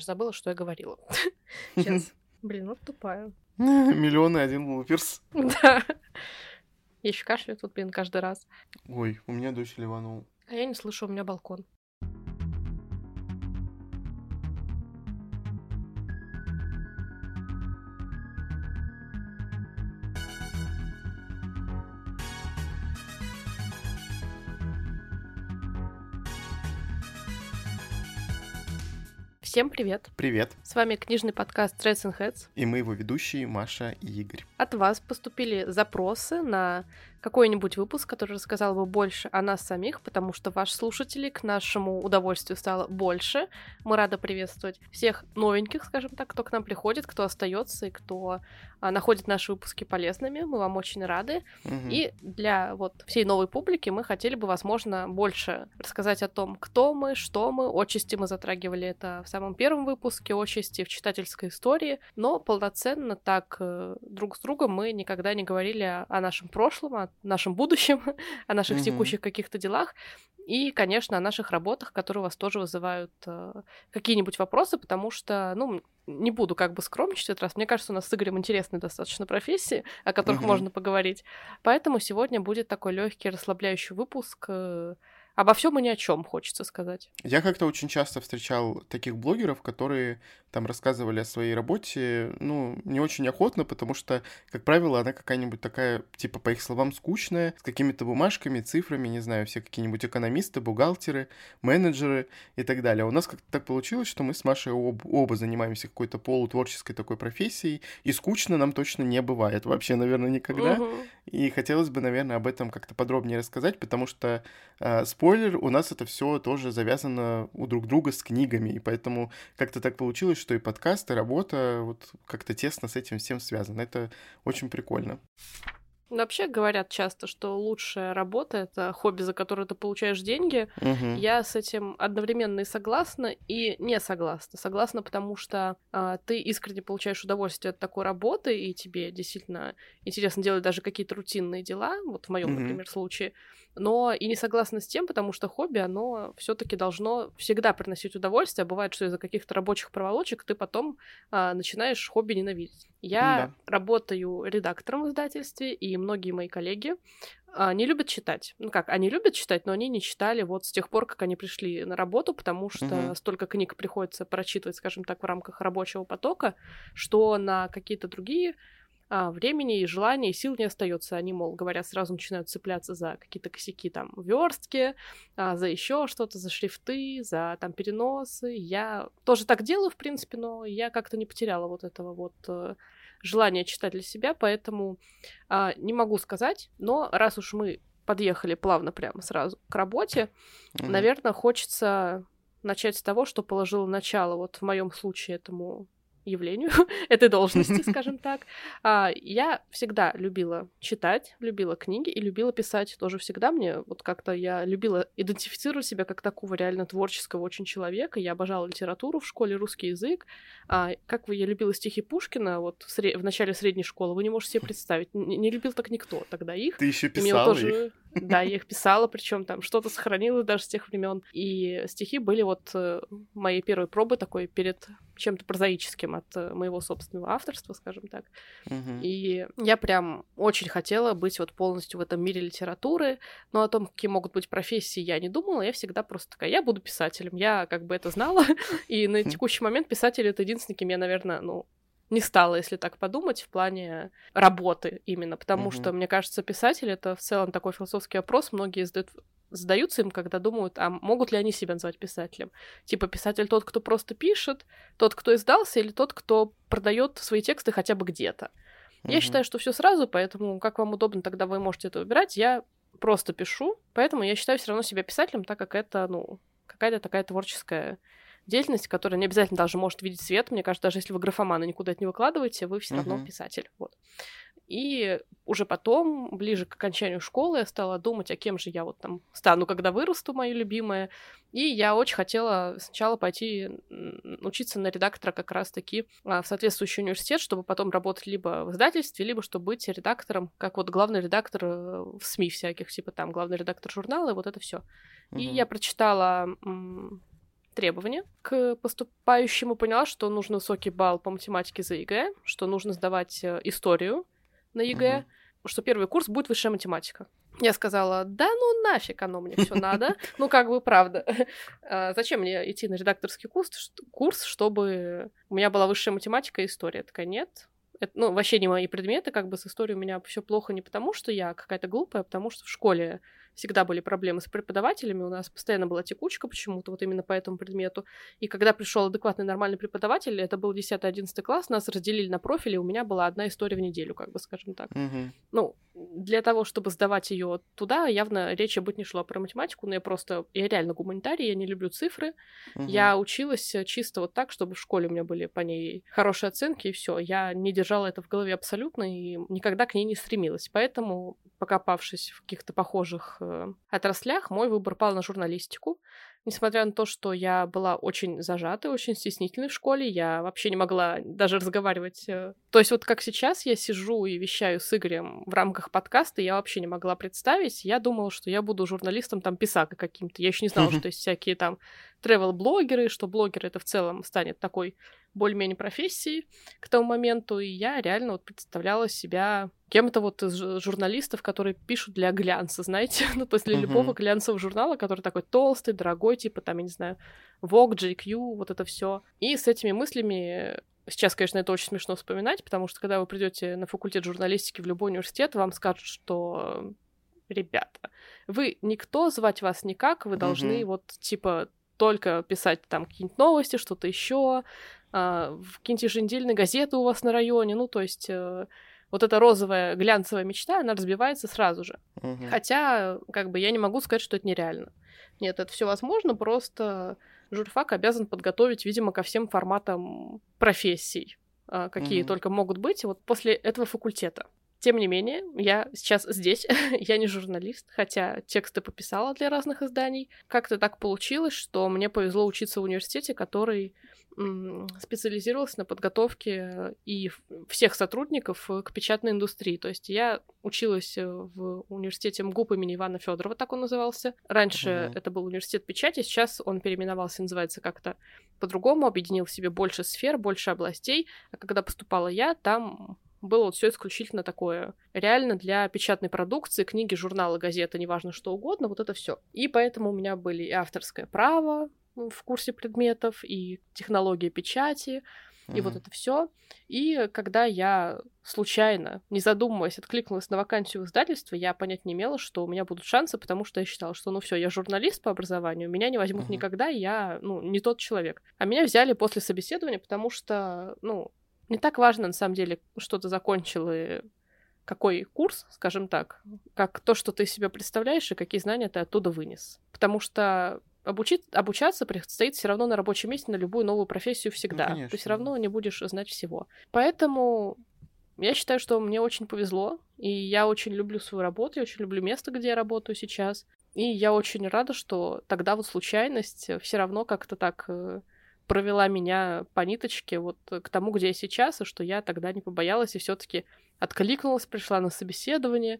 аж забыла, что я говорила. Сейчас. Блин, вот тупая. Миллион и один луперс. Да. Я еще кашляю тут, блин, каждый раз. Ой, у меня дочь ливанул. А я не слышу, у меня балкон. Всем привет! Привет! С вами книжный подкаст Threads and Heads. И мы его ведущие Маша и Игорь. От вас поступили запросы на какой-нибудь выпуск, который рассказал бы больше о нас самих, потому что ваших слушателей к нашему удовольствию стало больше. Мы рады приветствовать всех новеньких, скажем так, кто к нам приходит, кто остается и кто а, находит наши выпуски полезными. Мы вам очень рады. Мгм. И для вот всей новой публики мы хотели бы, возможно, больше рассказать о том, кто мы, что мы. Отчасти мы затрагивали это в самом первом выпуске, отчасти в читательской истории, но полноценно так э, друг с другом мы никогда не говорили о, о нашем прошлом, о нашем будущем, о наших Мгм. текущих каких-то делах и, конечно, о наших работах, которые у вас тоже вызывают э, какие-нибудь вопросы, потому что, ну, не буду как бы скромничать в этот раз. Мне кажется, у нас с Игорем интересные достаточно профессии, о которых Мгм. можно поговорить. Поэтому сегодня будет такой легкий, расслабляющий выпуск. э, Обо всем и ни о чем, хочется сказать. Я как-то очень часто встречал таких блогеров, которые там рассказывали о своей работе, ну, не очень охотно, потому что, как правило, она какая-нибудь такая, типа, по их словам, скучная, с какими-то бумажками, цифрами, не знаю, все какие-нибудь экономисты, бухгалтеры, менеджеры и так далее. А у нас как-то так получилось, что мы с Машей об- оба занимаемся какой-то полутворческой такой профессией, и скучно нам точно не бывает вообще, наверное, никогда. Мгм. И хотелось бы, наверное, об этом как-то подробнее рассказать, потому что, э, спойлер, у нас это все тоже завязано у друг друга с книгами, и поэтому как-то так получилось, что и подкаст, и работа вот как-то тесно с этим всем связаны. Это очень прикольно. Вообще говорят часто, что лучшая работа — это хобби, за которое ты получаешь деньги. Мгм. Я с этим одновременно и согласна, и не согласна. Согласна, потому что а, ты искренне получаешь удовольствие от такой работы, и тебе действительно интересно делать даже какие-то рутинные дела, вот в моем, Мгм. например, случае. Но и не согласна с тем, потому что хобби, оно все-таки должно всегда приносить удовольствие. Бывает, что из-за каких-то рабочих проволочек ты потом а, начинаешь хобби ненавидеть. Я работаю редактором в издательстве, и многие мои коллеги а, не любят читать. Ну как, они любят читать, но они не читали вот с тех пор, как они пришли на работу, потому что Мгм. столько книг приходится прочитывать, скажем так, в рамках рабочего потока, что на какие-то другие а, времени и желания и сил не остается. Они, мол, говорят, сразу начинают цепляться за какие-то косяки там в верстке, а, за еще что-то, за шрифты, за там переносы. Я тоже так делаю, в принципе, но я как-то не потеряла вот этого вот э, желания читать для себя, поэтому а, не могу сказать, но раз уж мы подъехали плавно прямо сразу к работе, наверное, хочется начать с того, что положило начало вот в моем случае этому явлению, этой должности, скажем так. А, Я всегда любила читать, любила книги и любила писать тоже всегда. Мне вот как-то я любила идентифицировать себя как такого реально творческого очень человека. Я обожала литературу в школе, русский язык. А, Как вы, я любила стихи Пушкина вот в, сре- в начале средней школы. Вы не можете себе представить. Н- Не любил так никто тогда их. Ты еще писала их? Да, я их писала, причем там что-то сохранилось даже с тех времен. И стихи были вот э, моей первой пробой такой перед чем-то прозаическим от э, моего собственного авторства, скажем так. И я прям очень хотела быть вот полностью в этом мире литературы, но о том, какие могут быть профессии, я не думала. Я всегда просто такая, я буду писателем. Я как бы это знала. И на Хм. текущий момент писатель — это единственный, кем я, наверное, ну, не стала, если так подумать, в плане работы именно. Потому Мгм. что, мне кажется, писатель — это в целом такой философский вопрос. Многие задают задаются им, когда думают, а могут ли они себя назвать писателем. Типа писатель тот, кто просто пишет, тот, кто издался, или тот, кто продает свои тексты хотя бы где-то. Я Мгм. считаю, что все сразу, поэтому как вам удобно, тогда вы можете это выбирать. Я просто пишу, поэтому я считаю все равно себя писателем, так как это, ну, какая-то такая творческая деятельность, которая не обязательно даже может видеть свет. Мне кажется, даже если вы графоманы никуда это не выкладываете, вы все равно Мгм. писатель. Вот. И уже потом, ближе к окончанию школы, я стала думать, а кем же я вот там стану, когда вырасту, мою любимая. И я очень хотела сначала пойти учиться на редактора как раз-таки а, в соответствующий университет, чтобы потом работать либо в издательстве, либо чтобы быть редактором, как вот главный редактор э, в СМИ всяких, типа там главный редактор журнала, и вот это все. И Мгм. я прочитала м, требования к поступающему, поняла, что нужен высокий балл по математике за ЕГЭ, что нужно сдавать э, историю на ЕГЭ, угу. что первый курс будет высшая математика. Я сказала, да ну нафиг оно мне все надо. Ну, как бы правда. А зачем мне идти на редакторский курс, курс, чтобы у меня была высшая математика и история? Такая, нет, это, ну, вообще не мои предметы, как бы с историей у меня все плохо не потому, что я какая-то глупая, а потому что в школе всегда были проблемы с преподавателями, у нас постоянно была текучка почему-то, вот именно по этому предмету. И когда пришел адекватный нормальный преподаватель, это был 10-11 класс, нас разделили на профили, у меня была одна история в неделю, как бы скажем так. Угу. Ну, для того, чтобы сдавать ее туда, явно речи быть не шло про математику, но я просто, я реально гуманитарий, я не люблю цифры. Угу. Я училась чисто вот так, чтобы в школе у меня были по ней хорошие оценки, и все. Я не держала это в голове абсолютно и никогда к ней не стремилась. Поэтому, покопавшись в каких-то похожих э, отраслях, мой выбор пал на журналистику несмотря на то, что я была очень зажатой, очень стеснительной в школе, я вообще не могла даже разговаривать. Э. То есть вот как сейчас я сижу и вещаю с Игорем в рамках подкаста, я вообще не могла представить. Я думала, что я буду журналистом, там, писакой каким-то. Я еще не знала, что есть всякие там travel-блогеры, что блогер это в целом станет такой более-менее профессией к тому моменту, и я реально вот представляла себя кем-то вот из журналистов, которые пишут для глянца, знаете, ну, то есть для uh-huh. любого глянцевого журнала, который такой толстый, дорогой, типа там, я не знаю, Vogue, GQ, вот это все. И с этими мыслями Сейчас, конечно, это очень смешно вспоминать, потому что когда вы придете на факультет журналистики в любой университет, вам скажут, что ребята, вы никто, звать вас никак, вы должны uh-huh. вот типа только писать там какие-нибудь новости, что-то еще, а, в какие-нибудь еженедельные газеты у вас на районе, ну, то есть э, вот эта розовая глянцевая мечта, она разбивается сразу же. Угу. Хотя, как бы, я не могу сказать, что это нереально. Нет, это все возможно, просто журфак обязан подготовить, видимо, ко всем форматам профессий, а, какие угу. только могут быть, вот после этого факультета. Тем не менее, я сейчас здесь, я не журналист, хотя тексты пописала для разных изданий. Как-то так получилось, что мне повезло учиться в университете, который специализировался на подготовке и всех сотрудников к печатной индустрии. То есть я училась в университете МГУП имени Ивана Федорова, так он назывался. Раньше uh-huh. это был университет печати, сейчас он переименовался, называется как-то по-другому, объединил в себе больше сфер, больше областей. А когда поступала я, там было вот все исключительно такое. Реально для печатной продукции, книги, журналы, газеты, неважно что угодно, вот это все. И поэтому у меня были и авторское право в курсе предметов, и технология печати, и uh-huh. вот это все. И когда я случайно, не задумываясь, откликнулась на вакансию в издательстве, я понять не имела, что у меня будут шансы, потому что я считала, что ну все, я журналист по образованию, меня не возьмут uh-huh. никогда, и я ну не тот человек. А меня взяли после собеседования, потому что ну не так важно, на самом деле, что ты закончил и какой курс, скажем так, как то, что ты себе представляешь и какие знания ты оттуда вынес. Потому что обучить, обучаться предстоит все равно на рабочем месте на любую новую профессию всегда. Ну, ты все равно не будешь знать всего. Поэтому я считаю, что мне очень повезло, и я очень люблю свою работу, я очень люблю место, где я работаю сейчас. И я очень рада, что тогда вот случайность все равно как-то так э, провела меня по ниточке вот к тому, где я сейчас, и что я тогда не побоялась и все-таки откликнулась, пришла на собеседование,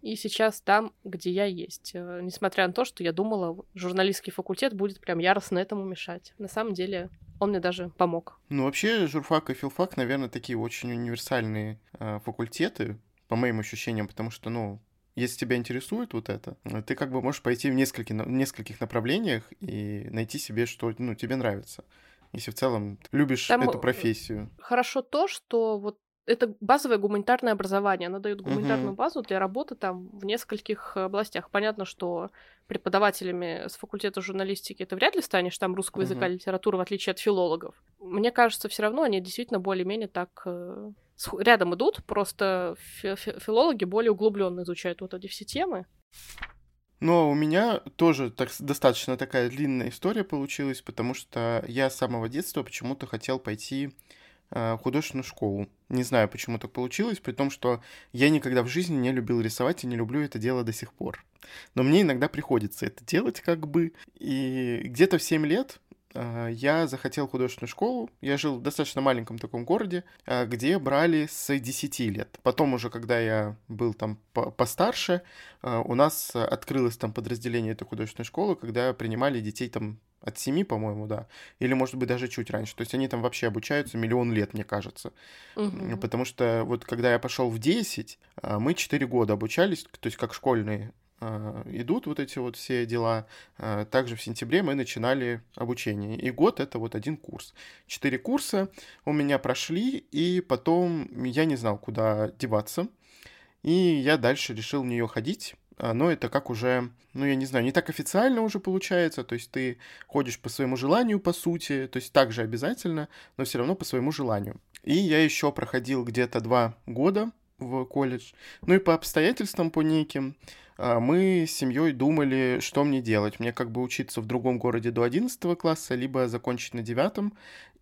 и сейчас там, где я есть. Э, несмотря на то, что я думала, журналистский факультет будет прям яростно этому мешать. На самом деле он мне даже помог. Ну, вообще, журфак и филфак, наверное, такие очень универсальные э, факультеты, по моим ощущениям, потому что, ну, если тебя интересует вот это, ты как бы можешь пойти в нескольких, нескольких направлениях и найти себе, что ну, тебе нравится. Если в целом любишь Там эту профессию. Хорошо то, что вот это базовое гуманитарное образование. Оно дает гуманитарную uh-huh. базу для работы там в нескольких областях. Понятно, что преподавателями с факультета журналистики это вряд ли станешь там русского uh-huh. языка, литературы, в отличие от филологов. Мне кажется, все равно они действительно более-менее так э, рядом идут, просто фи- филологи более углубленно изучают вот эти все темы. Но у меня тоже так, достаточно такая длинная история получилась, потому что я с самого детства почему-то хотел пойти э, художественную школу. Не знаю, почему так получилось, при том, что я никогда в жизни не любил рисовать и не люблю это дело до сих пор. Но мне иногда приходится это делать как бы. И где-то в 7 лет э, я захотел художественную школу. Я жил в достаточно маленьком таком городе, э, где брали с 10 лет. Потом уже, когда я был там постарше, у нас открылось там подразделение этой художественной школы, когда принимали детей там от 7, по-моему, да. Или, может быть, даже чуть раньше. То есть они там вообще обучаются миллион лет, мне кажется. Угу. Потому что вот когда я пошел в 10, мы 4 года обучались, то есть как школьные а, идут вот эти вот все дела. А, также в сентябре мы начинали обучение. И год это вот один курс. Четыре курса у меня прошли, и потом я не знал, куда деваться. И я дальше решил в нее ходить. А, но это как уже, ну, я не знаю, не так официально уже получается, то есть ты ходишь по своему желанию, по сути, то есть также обязательно, но все равно по своему желанию. И я еще проходил где-то два года в колледж, ну и по обстоятельствам, по неким, мы с семьей думали, что мне делать. Мне как бы учиться в другом городе до 11 класса, либо закончить на 9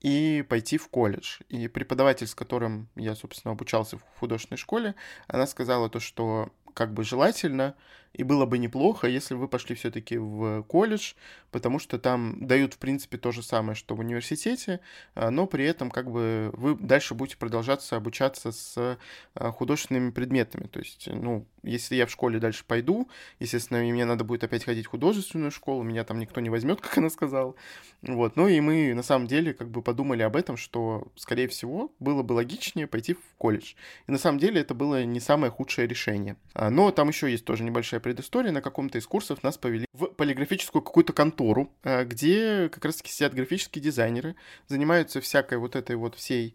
и пойти в колледж. И преподаватель, с которым я, собственно, обучался в художественной школе, она сказала то, что как бы желательно и было бы неплохо, если вы пошли все-таки в колледж, потому что там дают, в принципе, то же самое, что в университете, а, но при этом как бы вы дальше будете продолжаться обучаться с а, художественными предметами. То есть, ну, если я в школе дальше пойду, естественно, мне надо будет опять ходить в художественную школу, меня там никто не возьмет, как она сказала. Вот. Ну и мы на самом деле как бы подумали об этом, что, скорее всего, было бы логичнее пойти в колледж. И на самом деле это было не самое худшее решение. А, но там еще есть тоже небольшая предыстория. На каком-то из курсов нас повели в полиграфическую какую-то контору, а, где как раз-таки сидят графические дизайнеры, занимаются всякой вот этой вот всей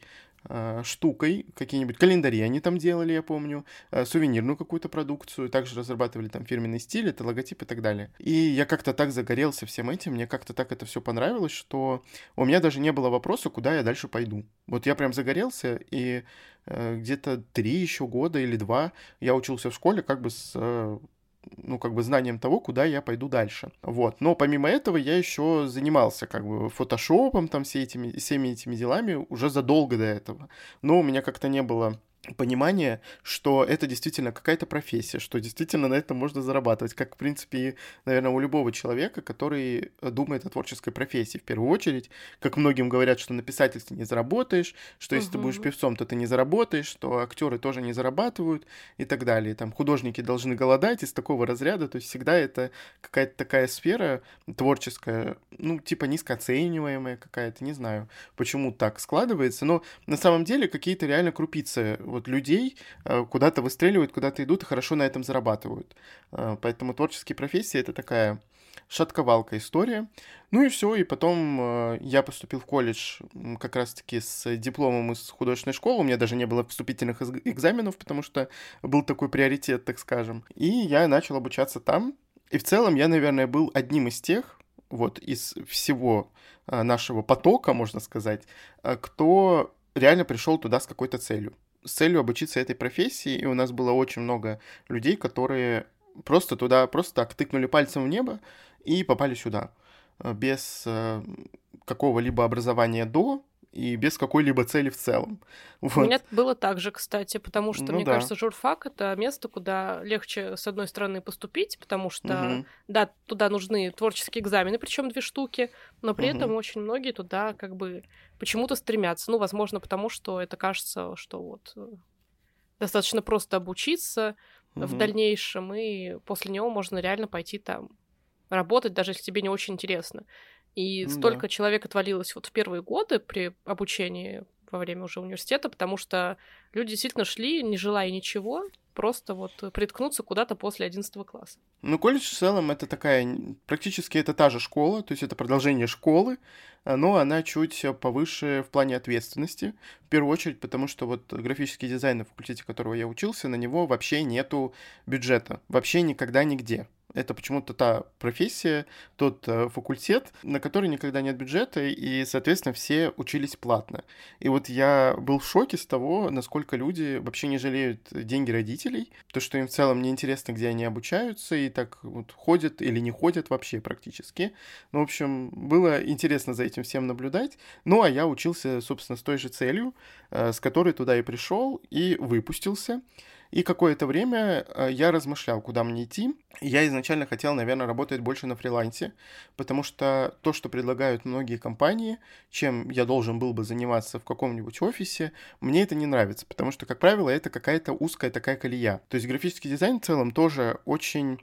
а, штукой, какие-нибудь календари они там делали, я помню, а, сувенирную какую-то продукцию, также разрабатывали там фирменный стиль, это логотип и так далее. И я как-то так загорелся всем этим, мне как-то так это все понравилось, что у меня даже не было вопроса, куда я дальше пойду. Вот я прям загорелся, и э, где-то три еще года или два я учился в школе как бы с э, ну, как бы знанием того, куда я пойду дальше. Вот. Но помимо этого я еще занимался как бы фотошопом, там, все этими, всеми этими делами уже задолго до этого. Но у меня как-то не было понимание, что это действительно какая-то профессия, что действительно на этом можно зарабатывать, как, в принципе, наверное, у любого человека, который думает о творческой профессии в первую очередь. Как многим говорят, что на писательстве не заработаешь, что если угу. ты будешь певцом, то ты не заработаешь, что актеры тоже не зарабатывают и так далее. Там художники должны голодать из такого разряда, то есть всегда это какая-то такая сфера творческая, ну, типа низкооцениваемая какая-то, не знаю, почему так складывается, но на самом деле какие-то реально крупицы вот людей э, куда-то выстреливают, куда-то идут и хорошо на этом зарабатывают. Э, поэтому творческие профессии — это такая шатковалка история. Ну и все, и потом э, я поступил в колледж как раз-таки с дипломом из художественной школы. У меня даже не было вступительных экзаменов, потому что был такой приоритет, так скажем. И я начал обучаться там. И в целом я, наверное, был одним из тех, вот из всего нашего потока, можно сказать, кто реально пришел туда с какой-то целью с целью обучиться этой профессии, и у нас было очень много людей, которые просто туда, просто так тыкнули пальцем в небо и попали сюда. Э, без э, какого-либо образования до и без какой-либо цели в целом. Вот. У меня было так же, кстати, потому что, ну, мне да. кажется, журфак — это место, куда легче, с одной стороны, поступить, потому что, угу. да, туда нужны творческие экзамены, причем две штуки, но при угу. этом очень многие туда как бы почему-то стремятся. Ну, возможно, потому что это кажется, что вот э, достаточно просто обучиться угу. в дальнейшем, и после него можно реально пойти там работать, даже если тебе не очень интересно. И ну, столько да. человек отвалилось вот в первые годы при обучении во время уже университета, потому что люди действительно шли, не желая ничего, просто вот приткнуться куда-то после 11 класса. Ну, колледж в целом это такая, практически это та же школа, то есть это продолжение школы, но она чуть повыше в плане ответственности. В первую очередь, потому что вот графический дизайн на факультете, которого я учился, на него вообще нету бюджета. Вообще никогда нигде это почему-то та профессия, тот э, факультет, на который никогда нет бюджета, и, соответственно, все учились платно. И вот я был в шоке с того, насколько люди вообще не жалеют деньги родителей, то, что им в целом неинтересно, где они обучаются, и так вот ходят или не ходят вообще практически. Ну, в общем, было интересно за этим всем наблюдать. Ну, а я учился, собственно, с той же целью, э, с которой туда и пришел, и выпустился. И какое-то время э, я размышлял, куда мне идти. Я изначально хотел, наверное, работать больше на фрилансе, потому что то, что предлагают многие компании, чем я должен был бы заниматься в каком-нибудь офисе, мне это не нравится, потому что, как правило, это какая-то узкая такая колея. То есть графический дизайн в целом тоже очень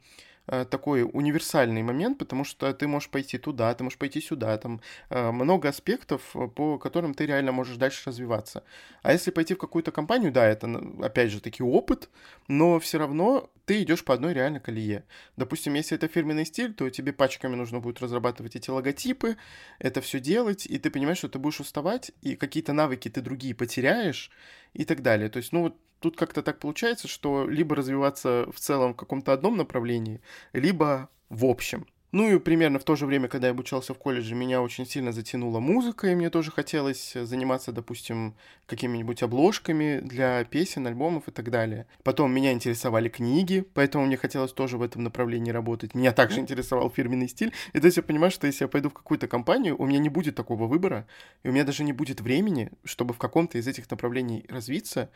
такой универсальный момент, потому что ты можешь пойти туда, ты можешь пойти сюда, там э, много аспектов, э, по которым ты реально можешь дальше развиваться. А если пойти в какую-то компанию, да, это, опять же, таки опыт, но все равно ты идешь по одной реально колее. Допустим, если это фирменный стиль, то тебе пачками нужно будет разрабатывать эти логотипы, это все делать, и ты понимаешь, что ты будешь уставать, и какие-то навыки ты другие потеряешь, и так далее. То есть, ну вот тут как-то так получается, что либо развиваться в целом в каком-то одном направлении, либо в общем. Ну и примерно в то же время, когда я обучался в колледже, меня очень сильно затянула музыка, и мне тоже хотелось заниматься, допустим, какими-нибудь обложками для песен, альбомов и так далее. Потом меня интересовали книги, поэтому мне хотелось тоже в этом направлении работать. Меня также интересовал фирменный стиль. И то есть я понимаю, что если я пойду в какую-то компанию, у меня не будет такого выбора, и у меня даже не будет времени, чтобы в каком-то из этих направлений развиться,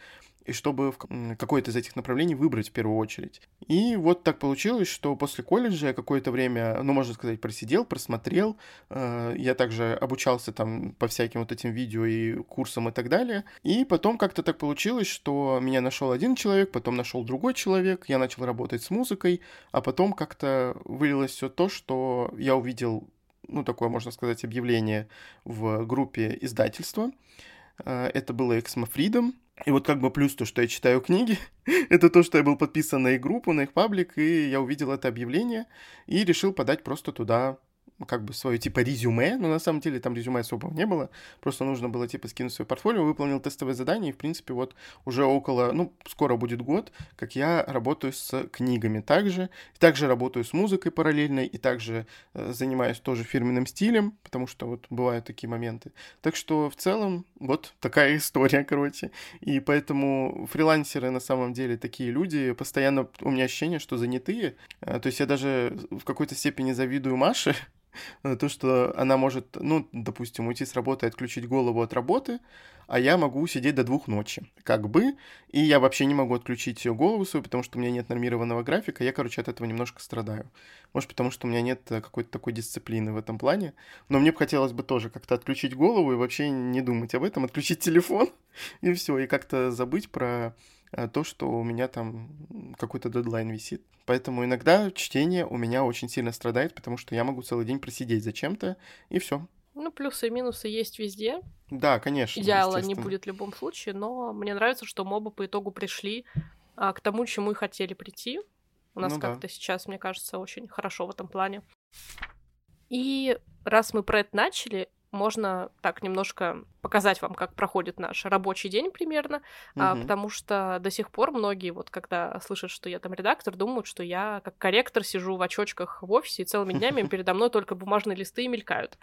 и чтобы какое-то из этих направлений выбрать в первую очередь. И вот так получилось, что после колледжа я какое-то время, ну, можно сказать, просидел, просмотрел. Э, я также обучался там по всяким вот этим видео и курсам и так далее. И потом как-то так получилось, что меня нашел один человек, потом нашел другой человек, я начал работать с музыкой, а потом как-то вылилось все то, что я увидел ну, такое, можно сказать, объявление в группе издательства. Э, это было Exmo Freedom, и вот как бы плюс то, что я читаю книги, это то, что я был подписан на их группу, на их паблик, и я увидел это объявление и решил подать просто туда как бы свое типа резюме, но на самом деле там резюме особого не было, просто нужно было типа скинуть свое портфолио, выполнил тестовое задание, и в принципе вот уже около, ну, скоро будет год, как я работаю с книгами также, также работаю с музыкой параллельно, и также э, занимаюсь тоже фирменным стилем, потому что вот бывают такие моменты. Так что в целом вот такая история, короче, и поэтому фрилансеры на самом деле такие люди, постоянно у меня ощущение, что занятые, э, то есть я даже в какой-то степени завидую Маше, то, что она может, ну, допустим, уйти с работы отключить голову от работы, а я могу сидеть до двух ночи, как бы, и я вообще не могу отключить ее голову свою, потому что у меня нет нормированного графика, я, короче, от этого немножко страдаю. Может, потому что у меня нет э, какой-то такой дисциплины в этом плане, но мне бы хотелось бы тоже как-то отключить голову и вообще не думать об этом, отключить телефон, и все, и как-то забыть про Э, то, что у меня там какой-то дедлайн висит. Поэтому иногда чтение у меня очень сильно страдает, потому что я могу целый день просидеть за чем-то, и все. Ну, плюсы и минусы есть везде. Да, конечно. Идеала не будет в любом случае, но мне нравится, что мобы по итогу пришли а, к тому, чему и хотели прийти. У нас ну, как-то да. сейчас, мне кажется, очень хорошо в этом плане. И раз мы про это начали, можно так немножко показать вам, как проходит наш рабочий день примерно, mm-hmm. а, потому что до сих пор многие, вот когда слышат, что я там редактор, думают, что я как корректор сижу в очочках в офисе, и целыми днями передо мной только бумажные листы мелькают.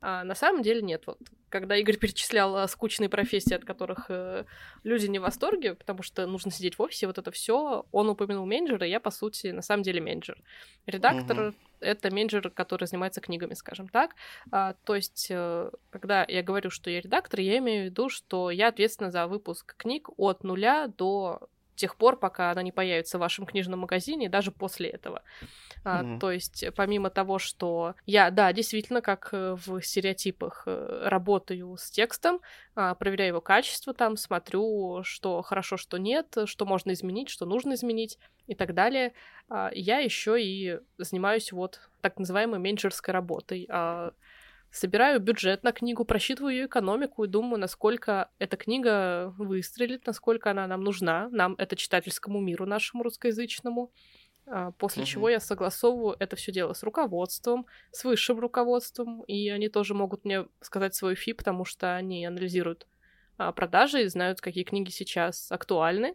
А на самом деле нет. Вот когда Игорь перечислял а, скучные профессии, от которых э, люди не в восторге, потому что нужно сидеть в офисе, вот это все, он упомянул менеджера, я, по сути, на самом деле менеджер. Редактор угу. — это менеджер, который занимается книгами, скажем так. А, то есть, э, когда я говорю, что я редактор, я имею в виду, что я ответственна за выпуск книг от нуля до тех пор, пока она не появится в вашем книжном магазине, даже после этого. Mm-hmm. А, то есть, помимо того, что я, да, действительно, как э, в стереотипах, э, работаю с текстом, а, проверяю его качество там, смотрю, что хорошо, что нет, что можно изменить, что нужно изменить и так далее. А, я еще и занимаюсь вот так называемой менеджерской работой собираю бюджет на книгу, просчитываю ее экономику и думаю, насколько эта книга выстрелит, насколько она нам нужна, нам, это читательскому миру нашему русскоязычному. А, после uh-huh. чего я согласовываю это все дело с руководством, с высшим руководством, и они тоже могут мне сказать свой фи, потому что они анализируют а, продажи и знают, какие книги сейчас актуальны.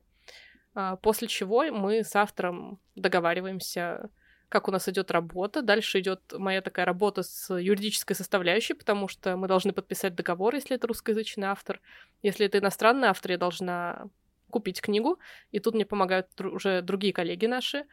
А, после чего мы с автором договариваемся как у нас идет работа. Дальше идет моя такая работа с юридической составляющей, потому что мы должны подписать договор, если это русскоязычный автор. Если это иностранный автор, я должна купить книгу. И тут мне помогают уже другие коллеги наши, а,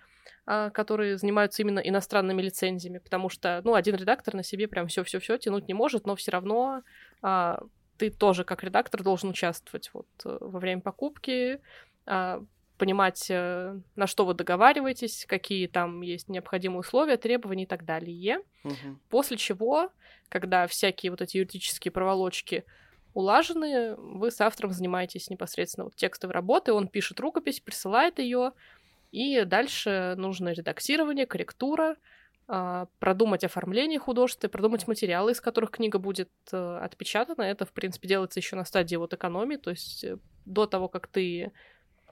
которые занимаются именно иностранными лицензиями, потому что, ну, один редактор на себе прям все-все-все тянуть не может, но все равно а, ты тоже как редактор должен участвовать вот э, во время покупки, а, понимать, э, на что вы договариваетесь, какие там есть необходимые условия, требования и так далее. Угу. После чего, когда всякие вот эти юридические проволочки улажены, вы с автором занимаетесь непосредственно вот текстовой работой, он пишет рукопись, присылает ее, и дальше нужно редактирование, корректура, а, продумать оформление художества, продумать материалы, из которых книга будет э, отпечатана. Это, в принципе, делается еще на стадии вот экономии, то есть э, до того, как ты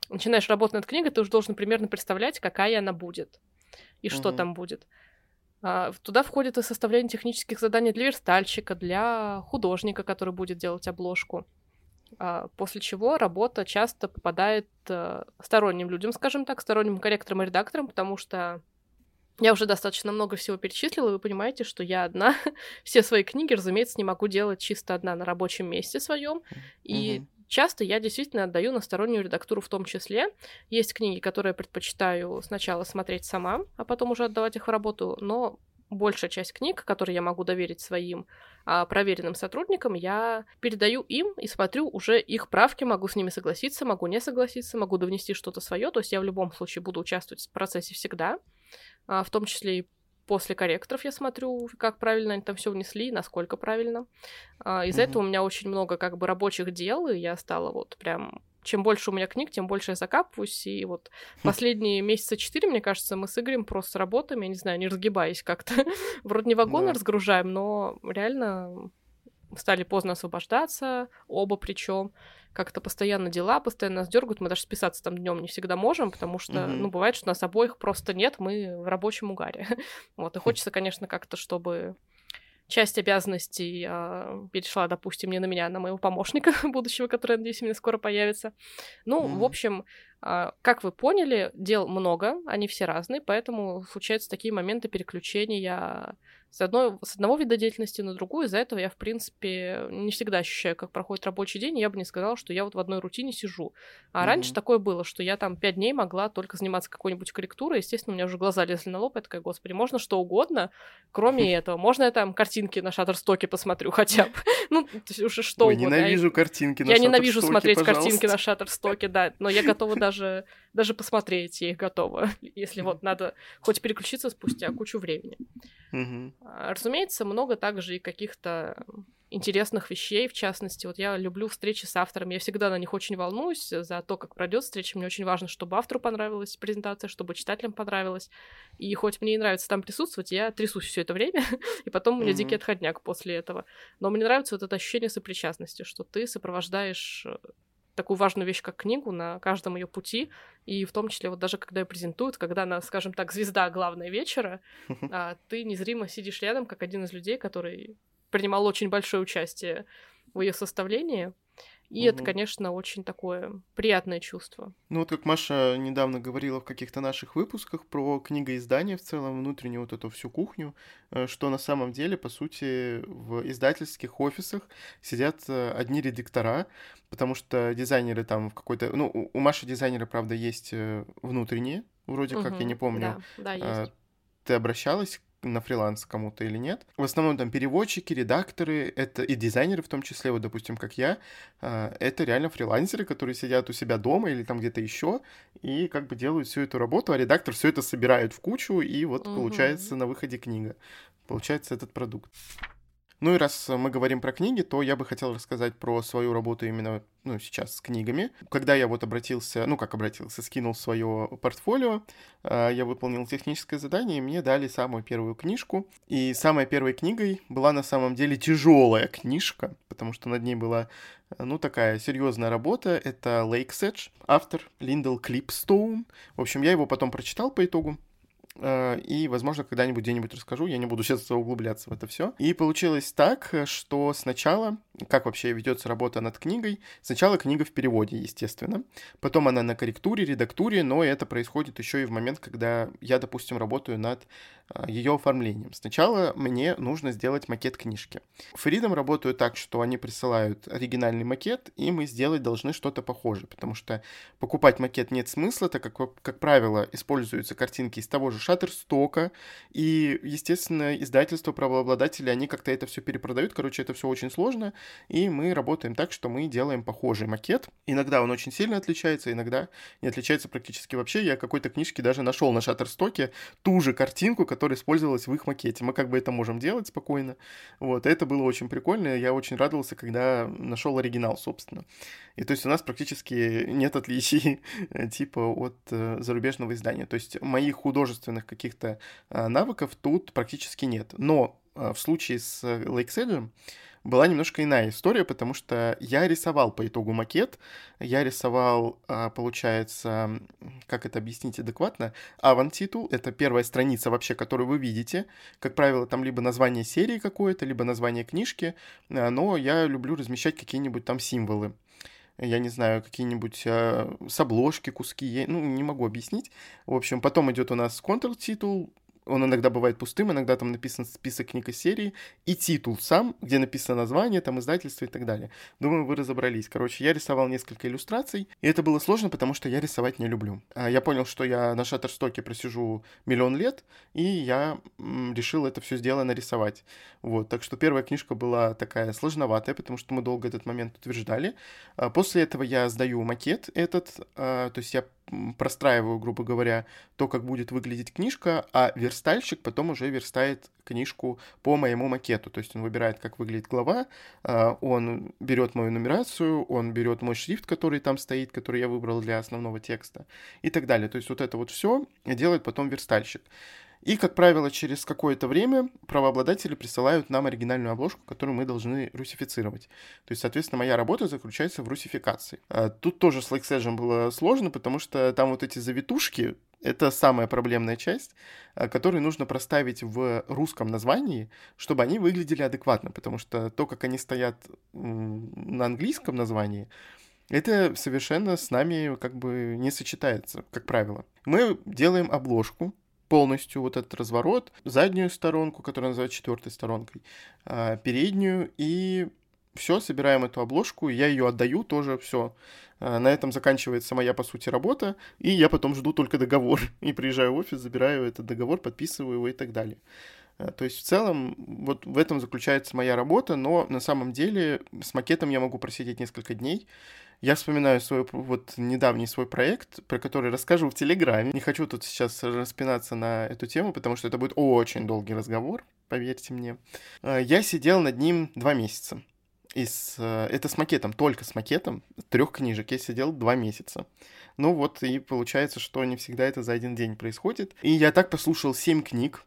начинаешь работать над книгой, ты уже должен примерно представлять, какая она будет и что угу. там будет. А, туда входит и составление технических заданий для верстальщика, для художника, который будет делать обложку. А, после чего работа часто попадает э, сторонним людям, скажем так, сторонним корректорам и редакторам, потому что я уже достаточно много всего перечислила, и вы понимаете, что я одна. Все свои книги, разумеется, не могу делать чисто одна на рабочем месте своем. И mm-hmm. часто я действительно отдаю на стороннюю редактуру в том числе. Есть книги, которые предпочитаю сначала смотреть сама, а потом уже отдавать их в работу, но большая часть книг, которые я могу доверить своим а, проверенным сотрудникам, я передаю им и смотрю уже их правки, могу с ними согласиться, могу не согласиться, могу довнести что-то свое, то есть я в любом случае буду участвовать в процессе всегда, а, в том числе и после корректоров я смотрю, как правильно они там все внесли, насколько правильно. А, из-за mm-hmm. этого у меня очень много как бы рабочих дел, и я стала вот прям чем больше у меня книг, тем больше я закапываюсь. И вот последние месяца четыре, мне кажется, мы с Игорем просто работаем, я не знаю, не разгибаясь как-то. Вроде не вагоны да. разгружаем, но реально стали поздно освобождаться, оба причем как-то постоянно дела, постоянно нас дергают, мы даже списаться там днем не всегда можем, потому что, mm-hmm. ну, бывает, что нас обоих просто нет, мы в рабочем угаре. вот, и хочется, конечно, как-то, чтобы часть обязанностей э, перешла, допустим, не на меня, а на моего помощника будущего, который, надеюсь, у меня скоро появится. Ну, mm-hmm. в общем, э, как вы поняли, дел много, они все разные, поэтому случаются такие моменты переключения с, одной, с одного вида деятельности на другую. Из-за этого я, в принципе, не всегда ощущаю, как проходит рабочий день. Я бы не сказала, что я вот в одной рутине сижу. А mm-hmm. раньше такое было, что я там пять дней могла только заниматься какой-нибудь корректурой. Естественно, у меня уже глаза лезли на лоб. Я такая, господи, можно что угодно, кроме этого. Можно я там картинки на Шаттерстоке посмотрю хотя бы. Ну, уже что угодно. ненавижу картинки на Я ненавижу смотреть картинки на Шаттерстоке, да. Но я готова даже даже посмотреть я их готова, если вот надо хоть переключиться спустя кучу времени. А, разумеется, много также и каких-то интересных вещей, в частности, вот я люблю встречи с автором, я всегда на них очень волнуюсь за то, как пройдет встреча, мне очень важно, чтобы автору понравилась презентация, чтобы читателям понравилось, и хоть мне не нравится там присутствовать, я трясусь все это время, и потом у меня mm-hmm. дикий отходняк после этого, но мне нравится вот это ощущение сопричастности, что ты сопровождаешь э, такую важную вещь, как книгу, на каждом ее пути, и в том числе вот даже когда ее презентуют, когда она, скажем так, звезда главной вечера, а, ты незримо сидишь рядом, как один из людей, который принимал очень большое участие в ее составлении, и угу. это, конечно, очень такое приятное чувство. Ну вот как Маша недавно говорила в каких-то наших выпусках про книгоиздание в целом, внутреннюю вот эту всю кухню, э, что на самом деле, по сути, в издательских офисах сидят э, одни редактора, потому что дизайнеры там в какой-то... Ну, у Маши дизайнеры, правда, есть э, внутренние, вроде угу, как, я не помню. Да, да, есть. Ты обращалась на фриланс кому-то или нет. В основном там переводчики, редакторы, это и дизайнеры в том числе, вот, допустим, как я, а, это реально фрилансеры, которые сидят у себя дома или там где-то еще и как бы делают всю эту работу, а редактор все это собирает в кучу, и вот угу. получается на выходе книга. Получается этот продукт. Ну и раз мы говорим про книги, то я бы хотел рассказать про свою работу именно ну, сейчас с книгами. Когда я вот обратился, ну как обратился, скинул свое портфолио, а, я выполнил техническое задание, и мне дали самую первую книжку. И самой первой книгой была на самом деле тяжелая книжка, потому что над ней была, ну, такая серьезная работа. Это Lake's Edge, автор Линдл Клипстоун. В общем, я его потом прочитал по итогу. Э, и, возможно, когда-нибудь где-нибудь расскажу, я не буду сейчас углубляться в это все. И получилось так, что сначала, как вообще ведется работа над книгой, сначала книга в переводе, естественно, потом она на корректуре, редактуре, но это происходит еще и в момент, когда я, допустим, работаю над ее оформлением. Сначала мне нужно сделать макет книжки. Freedom работают так, что они присылают оригинальный макет, и мы сделать должны что-то похожее, потому что покупать макет нет смысла, так как, как правило, используются картинки из того же Shutterstock, и, естественно, издательство, правообладатели, они как-то это все перепродают, короче, это все очень сложно, и мы работаем так, что мы делаем похожий макет. Иногда он очень сильно отличается, иногда не отличается практически вообще. Я какой-то книжке даже нашел на Shutterstock ту же картинку, которая использовалась в их макете. Мы как бы это можем делать спокойно. Вот, это было очень прикольно. Я очень радовался, когда нашел оригинал, собственно. И то есть у нас практически нет отличий типа от э, зарубежного издания. То есть моих художественных каких-то э, навыков тут практически нет. Но э, в случае с Lake Sedge была немножко иная история, потому что я рисовал по итогу макет, я рисовал, а, получается, как это объяснить адекватно, аван-титул, это первая страница вообще, которую вы видите, как правило, там либо название серии какое-то, либо название книжки, а, но я люблю размещать какие-нибудь там символы я не знаю, какие-нибудь э, с обложки куски, я, ну, не могу объяснить. В общем, потом идет у нас контр-титул, он иногда бывает пустым, иногда там написан список книг из серии, и титул сам, где написано название, там издательство и так далее. Думаю, вы разобрались. Короче, я рисовал несколько иллюстраций, и это было сложно, потому что я рисовать не люблю. А я понял, что я на Шаттерстоке просижу миллион лет, и я решил это все сделано нарисовать. Вот, так что первая книжка была такая сложноватая, потому что мы долго этот момент утверждали. А после этого я сдаю макет этот, а, то есть я простраиваю, грубо говоря, то, как будет выглядеть книжка, а верстальщик потом уже верстает книжку по моему макету. То есть он выбирает, как выглядит глава, а, он берет мою нумерацию, он берет мой шрифт, который там стоит, который я выбрал для основного текста и так далее. То есть вот это вот все делает потом верстальщик. И, как правило, через какое-то время правообладатели присылают нам оригинальную обложку, которую мы должны русифицировать. То есть, соответственно, моя работа заключается в русификации. А тут тоже с Lexage было сложно, потому что там вот эти завитушки, это самая проблемная часть, а, которую нужно проставить в русском названии, чтобы они выглядели адекватно, потому что то, как они стоят на английском названии, это совершенно с нами как бы не сочетается, как правило. Мы делаем обложку, полностью вот этот разворот, заднюю сторонку, которую называют четвертой сторонкой, а, переднюю, и все, собираем эту обложку, я ее отдаю тоже, все. А, на этом заканчивается моя, по сути, работа, и я потом жду только договор. И приезжаю в офис, забираю этот договор, подписываю его и так далее. А, то есть в целом вот в этом заключается моя работа, но на самом деле с макетом я могу просидеть несколько дней. Я вспоминаю свой вот недавний свой проект, про который расскажу в Телеграме. Не хочу тут сейчас распинаться на эту тему, потому что это будет очень долгий разговор, поверьте мне. А, я сидел над ним два месяца. Из, э, это с макетом, только с макетом трех книжек я сидел два месяца. Ну вот, и получается, что не всегда это за один день происходит. И я так послушал семь книг,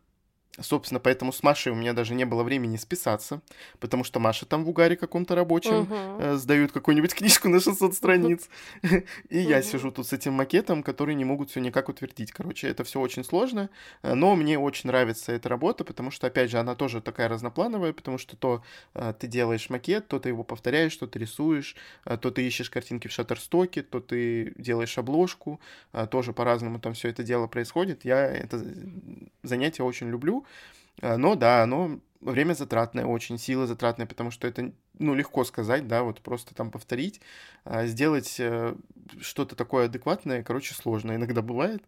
Собственно, поэтому с Машей у меня даже не было времени списаться, потому что Маша там в угаре каком-то рабочем uh-huh. э, сдают какую-нибудь книжку на 600 страниц. И я сижу тут с этим макетом, который не могут все никак утвердить. Короче, это все очень сложно, э, но мне очень нравится эта работа, потому что, опять же, она тоже такая разноплановая, потому что то э, ты делаешь макет, то ты его повторяешь, то ты рисуешь, э, то ты ищешь картинки в шаттерстоке, то ты делаешь обложку, тоже по-разному там все это дело происходит. Я это занятие очень люблю. А, но да, оно время затратное, очень сила затратная, потому что это, ну, легко сказать, да, вот просто там повторить, а сделать э, что-то такое адекватное, короче, сложно иногда бывает.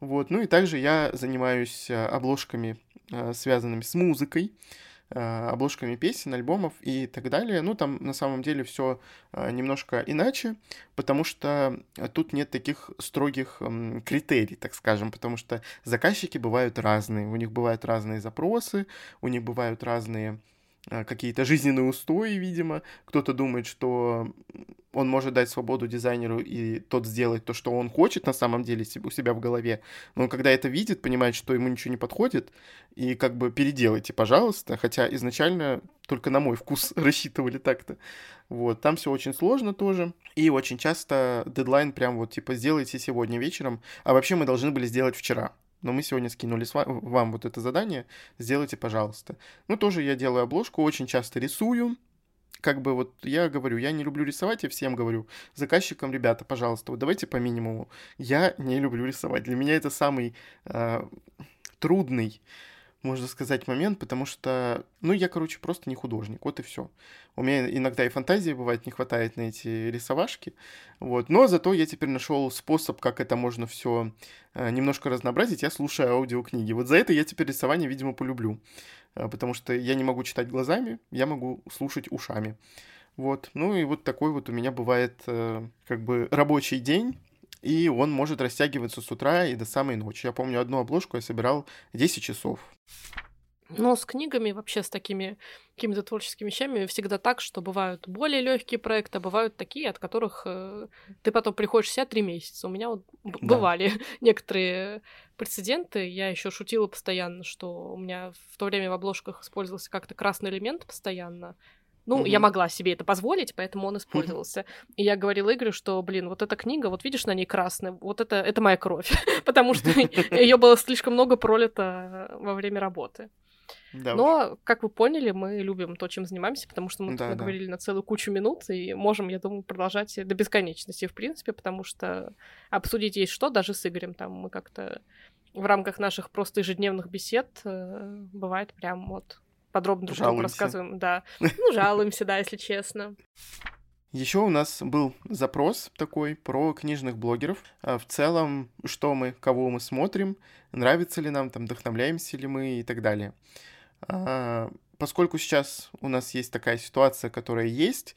Вот, ну и также я занимаюсь э, обложками, э, связанными с музыкой, Э, обложками песен, альбомов и так далее. Ну, там на самом деле все э, немножко иначе, потому что тут нет таких строгих критерий, так скажем, потому что заказчики бывают разные, у них бывают разные запросы, у них бывают разные э, какие-то жизненные устои, видимо. Кто-то думает, что он может дать свободу дизайнеру, и тот сделать то, что он хочет на самом деле у себя в голове. Но когда это видит, понимает, что ему ничего не подходит, и как бы переделайте, пожалуйста. Хотя изначально только на мой вкус рассчитывали так-то. Вот, там все очень сложно тоже. И очень часто дедлайн прям вот типа сделайте сегодня вечером, а вообще мы должны были сделать вчера. Но мы сегодня скинули вам вот это задание, сделайте, пожалуйста. Ну, тоже я делаю обложку, очень часто рисую, как бы вот я говорю, я не люблю рисовать, я всем говорю, заказчикам, ребята, пожалуйста, вот давайте по минимуму. Я не люблю рисовать. Для меня это самый э, трудный можно сказать, момент, потому что, ну, я, короче, просто не художник, вот и все. У меня иногда и фантазии бывает не хватает на эти рисовашки, вот. Но зато я теперь нашел способ, как это можно все э, немножко разнообразить. Я слушаю аудиокниги. Вот за это я теперь рисование, видимо, полюблю, э, потому что я не могу читать глазами, я могу слушать ушами. Вот, ну и вот такой вот у меня бывает э, как бы рабочий день, и он может растягиваться с утра и до самой ночи. Я помню, одну обложку я собирал 10 часов. Но с книгами, вообще с такими какими-то творческими вещами, всегда так, что бывают более легкие проекты, а бывают такие, от которых э, ты потом приходишь себя три месяца. У меня вот да. бывали некоторые прецеденты. Я еще шутила постоянно, что у меня в то время в обложках использовался как-то красный элемент постоянно. Ну, mm-hmm. я могла себе это позволить, поэтому он использовался. Mm-hmm. И я говорила Игорю, что, блин, вот эта книга, вот видишь, на ней красная, вот это, это моя кровь, потому что ее было слишком много пролито во время работы. Да Но, уж. как вы поняли, мы любим то, чем занимаемся, потому что мы да, говорили да. на целую кучу минут и можем, я думаю, продолжать до бесконечности, в принципе, потому что обсудить есть что, даже с Игорем, там мы как-то в рамках наших просто ежедневных бесед э, бывает прям вот подробно друг другу рассказываем, да. Ну, жалуемся, да, если честно. Еще у нас был запрос такой про книжных блогеров. А в целом, что мы, кого мы смотрим, нравится ли нам, там, вдохновляемся ли мы и так далее. А, поскольку сейчас у нас есть такая ситуация, которая есть,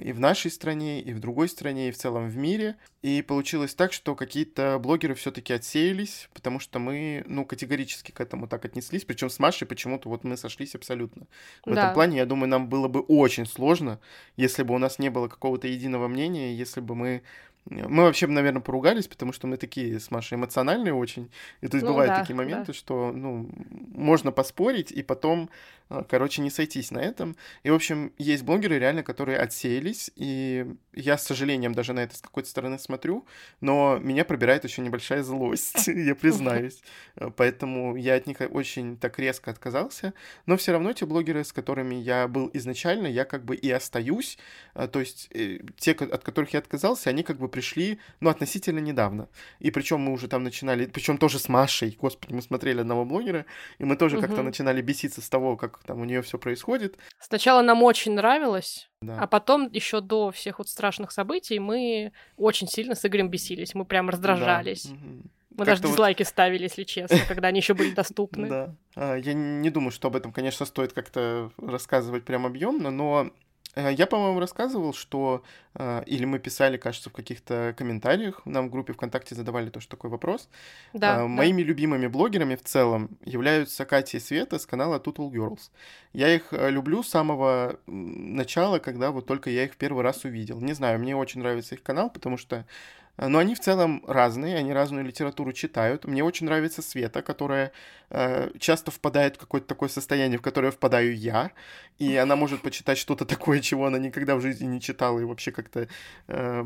и в нашей стране, и в другой стране, и в целом в мире. И получилось так, что какие-то блогеры все-таки отсеялись, потому что мы, ну, категорически к этому так отнеслись. Причем с Машей почему-то вот мы сошлись абсолютно. В да. этом плане, я думаю, нам было бы очень сложно, если бы у нас не было какого-то единого мнения, если бы мы мы вообще, наверное, поругались, потому что мы такие с Машей эмоциональные очень. И то есть ну, бывают да, такие моменты, да. что, ну, можно поспорить и потом, короче, не сойтись на этом. И, в общем, есть блогеры реально, которые отсеялись, и я с сожалением даже на это с какой-то стороны смотрю, но меня пробирает очень небольшая злость, я признаюсь. Поэтому я от них очень так резко отказался. Но все равно те блогеры, с которыми я был изначально, я как бы и остаюсь. А, то есть э, те, от которых я отказался, они как бы пришли, ну, относительно недавно. И причем мы уже там начинали, причем тоже с Машей, господи, мы смотрели одного блогера, и мы тоже как-то начинали беситься с того, как там у нее все происходит. Сначала нам очень нравилось, да. а потом еще до всех вот страшных событий мы очень сильно с Игорем бесились, мы прям раздражались. Да. Угу. Мы даже дизлайки вот... ставили, если честно, когда они еще были доступны. Да. А, я не думаю, что об этом, конечно, стоит как-то рассказывать прям объемно, но я, по-моему, рассказывал, что... Э, или мы писали, кажется, в каких-то комментариях, нам в группе ВКонтакте задавали тоже такой вопрос. Да, э, Моими да. любимыми блогерами в целом являются Катя и Света с канала Total Girls. Я их люблю с самого начала, когда вот только я их в первый раз увидел. Не знаю, мне очень нравится их канал, потому что но они в целом разные, они разную литературу читают. Мне очень нравится Света, которая э, часто впадает в какое-то такое состояние, в которое впадаю я, и она может почитать что-то такое, чего она никогда в жизни не читала, и вообще как-то э,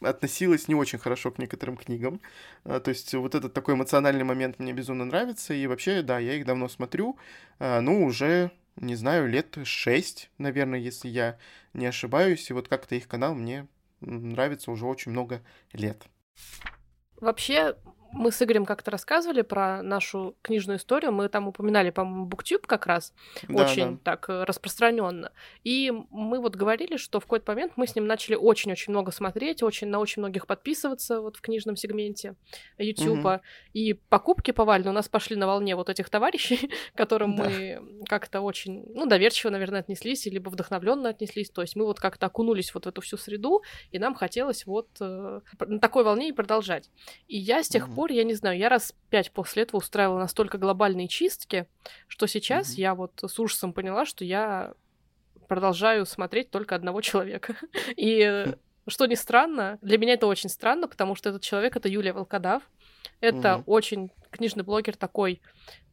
относилась не очень хорошо к некоторым книгам. Э, то есть вот этот такой эмоциональный момент мне безумно нравится, и вообще, да, я их давно смотрю, э, ну, уже не знаю, лет шесть, наверное, если я не ошибаюсь, и вот как-то их канал мне нравится уже очень много лет. Вообще, мы с Игорем как-то рассказывали про нашу книжную историю. Мы там упоминали, по-моему, Буктюб как раз да, очень да. так э, распространенно. И мы вот говорили, что в какой-то момент мы с ним начали очень-очень много смотреть, очень на очень многих подписываться вот в книжном сегменте Ютуба. Угу. И покупки повально у нас пошли на волне вот этих товарищей, которым да. мы как-то очень, ну, доверчиво, наверное, отнеслись, либо вдохновленно отнеслись. То есть мы вот как-то окунулись вот в эту всю среду, и нам хотелось вот э, на такой волне и продолжать. И я с тех угу пор, я не знаю, я раз пять после этого устраивала настолько глобальные чистки, что сейчас mm-hmm. я вот с ужасом поняла, что я продолжаю смотреть только одного человека. И что ни странно, для меня это очень странно, потому что этот человек это Юлия Волкодав. Это mm-hmm. очень книжный блогер такой,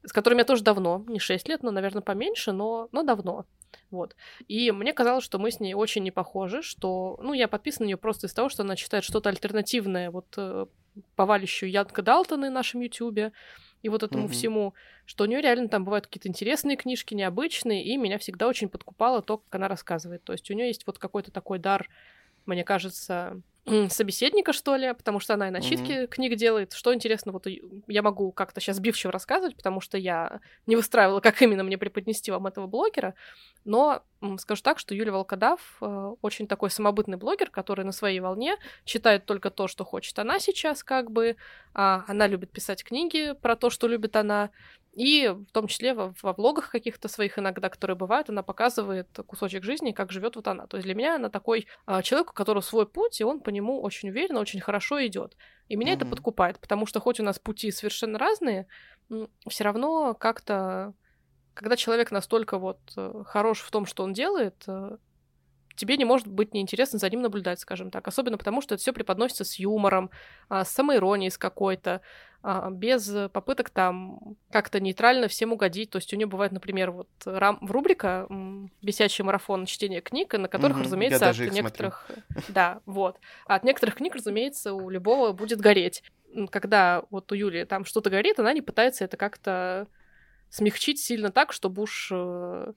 с которым я тоже давно, не 6 лет, но, наверное, поменьше, но, но давно. Вот. И мне казалось, что мы с ней очень не похожи, что, ну, я подписана на нее просто из того, что она читает что-то альтернативное вот э, повалищу Янка Далтона на нашем Ютубе и вот этому mm-hmm. всему, что у нее реально там бывают какие-то интересные книжки, необычные, и меня всегда очень подкупало то, как она рассказывает. То есть у нее есть вот какой-то такой дар, мне кажется, собеседника, что ли, потому что она и начитки mm-hmm. книг делает. Что интересно, вот я могу как-то сейчас бивчиво рассказывать, потому что я не выстраивала, как именно мне преподнести вам этого блогера, но скажу так, что Юлия Волкодав э, очень такой самобытный блогер, который на своей волне читает только то, что хочет она сейчас, как бы. А она любит писать книги про то, что любит она, и в том числе во, во влогах каких-то своих иногда, которые бывают, она показывает кусочек жизни, как живет вот она. То есть для меня она такой а, человек, у которого свой путь, и он по нему очень уверенно, очень хорошо идет. И меня mm-hmm. это подкупает, потому что хоть у нас пути совершенно разные, все равно как-то, когда человек настолько вот э, хорош в том, что он делает, э, тебе не может быть неинтересно за ним наблюдать, скажем так. Особенно потому, что это все преподносится с юмором, а, с самоиронией с какой-то, без попыток там как-то нейтрально всем угодить. То есть у нее бывает, например, вот рам- в рубрика «Бесячий марафон чтения книг», на которых, угу, разумеется, от некоторых... Смотрю. Да, вот. А от некоторых книг, разумеется, у любого будет гореть. Когда вот у Юли там что-то горит, она не пытается это как-то смягчить сильно так, чтобы уж э,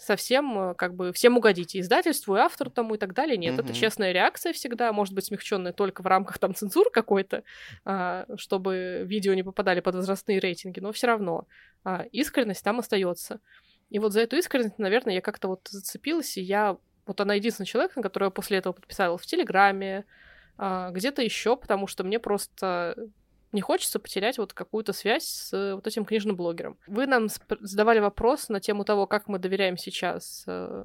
совсем э, как бы всем угодить, и издательству, и автору тому, и так далее. Нет, mm-hmm. это честная реакция всегда, может быть смягченная только в рамках там цензуры какой-то, а, чтобы видео не попадали под возрастные рейтинги, но все равно а, искренность там остается. И вот за эту искренность, наверное, я как-то вот зацепилась, и я вот она единственный человек, на которого я после этого подписала в Телеграме, а, где-то еще, потому что мне просто не хочется потерять вот какую-то связь с вот этим книжным блогером. Вы нам задавали вопрос на тему того, как мы доверяем сейчас э,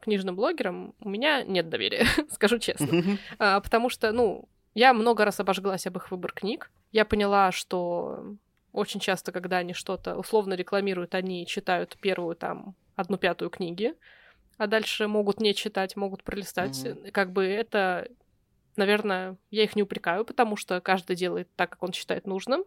книжным блогерам. У меня нет доверия, скажу честно. А, потому что, ну, я много раз обожглась об их выбор книг. Я поняла, что очень часто, когда они что-то условно рекламируют, они читают первую там одну пятую книги, а дальше могут не читать, могут пролистать. Mm-hmm. Как бы это Наверное, я их не упрекаю, потому что каждый делает так, как он считает нужным.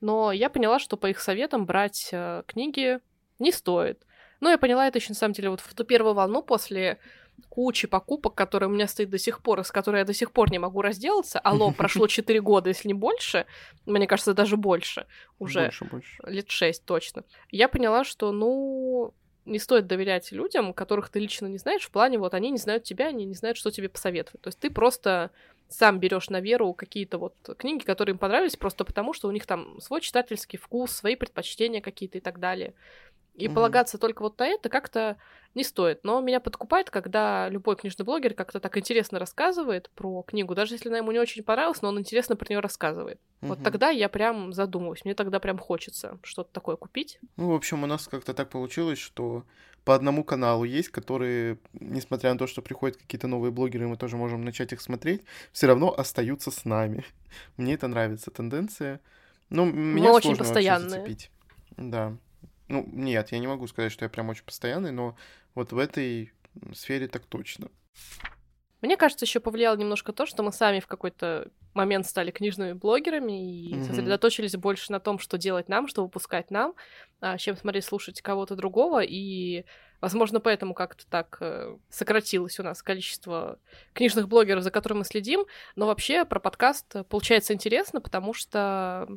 Но я поняла, что по их советам брать э, книги не стоит. Но я поняла это еще на самом деле вот в ту первую волну после кучи покупок, которые у меня стоит до сих пор, с которой я до сих пор не могу разделаться. Алло, прошло 4 года, если не больше. Мне кажется, даже больше. Уже больше, больше. лет 6 точно. Я поняла, что, ну, не стоит доверять людям, которых ты лично не знаешь, в плане вот они не знают тебя, они не знают, что тебе посоветовать. То есть ты просто сам берешь на веру какие-то вот книги, которые им понравились, просто потому что у них там свой читательский вкус, свои предпочтения какие-то и так далее. И mm-hmm. полагаться только вот на это как-то не стоит. Но меня подкупает, когда любой книжный блогер как-то так интересно рассказывает про книгу, даже если она ему не очень понравилась, но он интересно про нее рассказывает. Mm-hmm. Вот тогда я прям задумываюсь, мне тогда прям хочется что-то такое купить. Ну, в общем, у нас как-то так получилось, что по одному каналу есть, которые, несмотря на то, что приходят какие-то новые блогеры, мы тоже можем начать их смотреть, все равно остаются с нами. Мне это нравится тенденция. Ну, меня мы очень постоянные. Зацепить. Да. Ну, нет, я не могу сказать, что я прям очень постоянный, но вот в этой сфере так точно. Мне кажется, еще повлияло немножко то, что мы сами в какой-то момент стали книжными блогерами и mm-hmm. сосредоточились больше на том, что делать нам, что выпускать нам, а, чем смотреть, слушать кого-то другого. И, возможно, поэтому как-то так э, сократилось у нас количество книжных блогеров, за которыми мы следим. Но вообще про подкаст получается интересно, потому что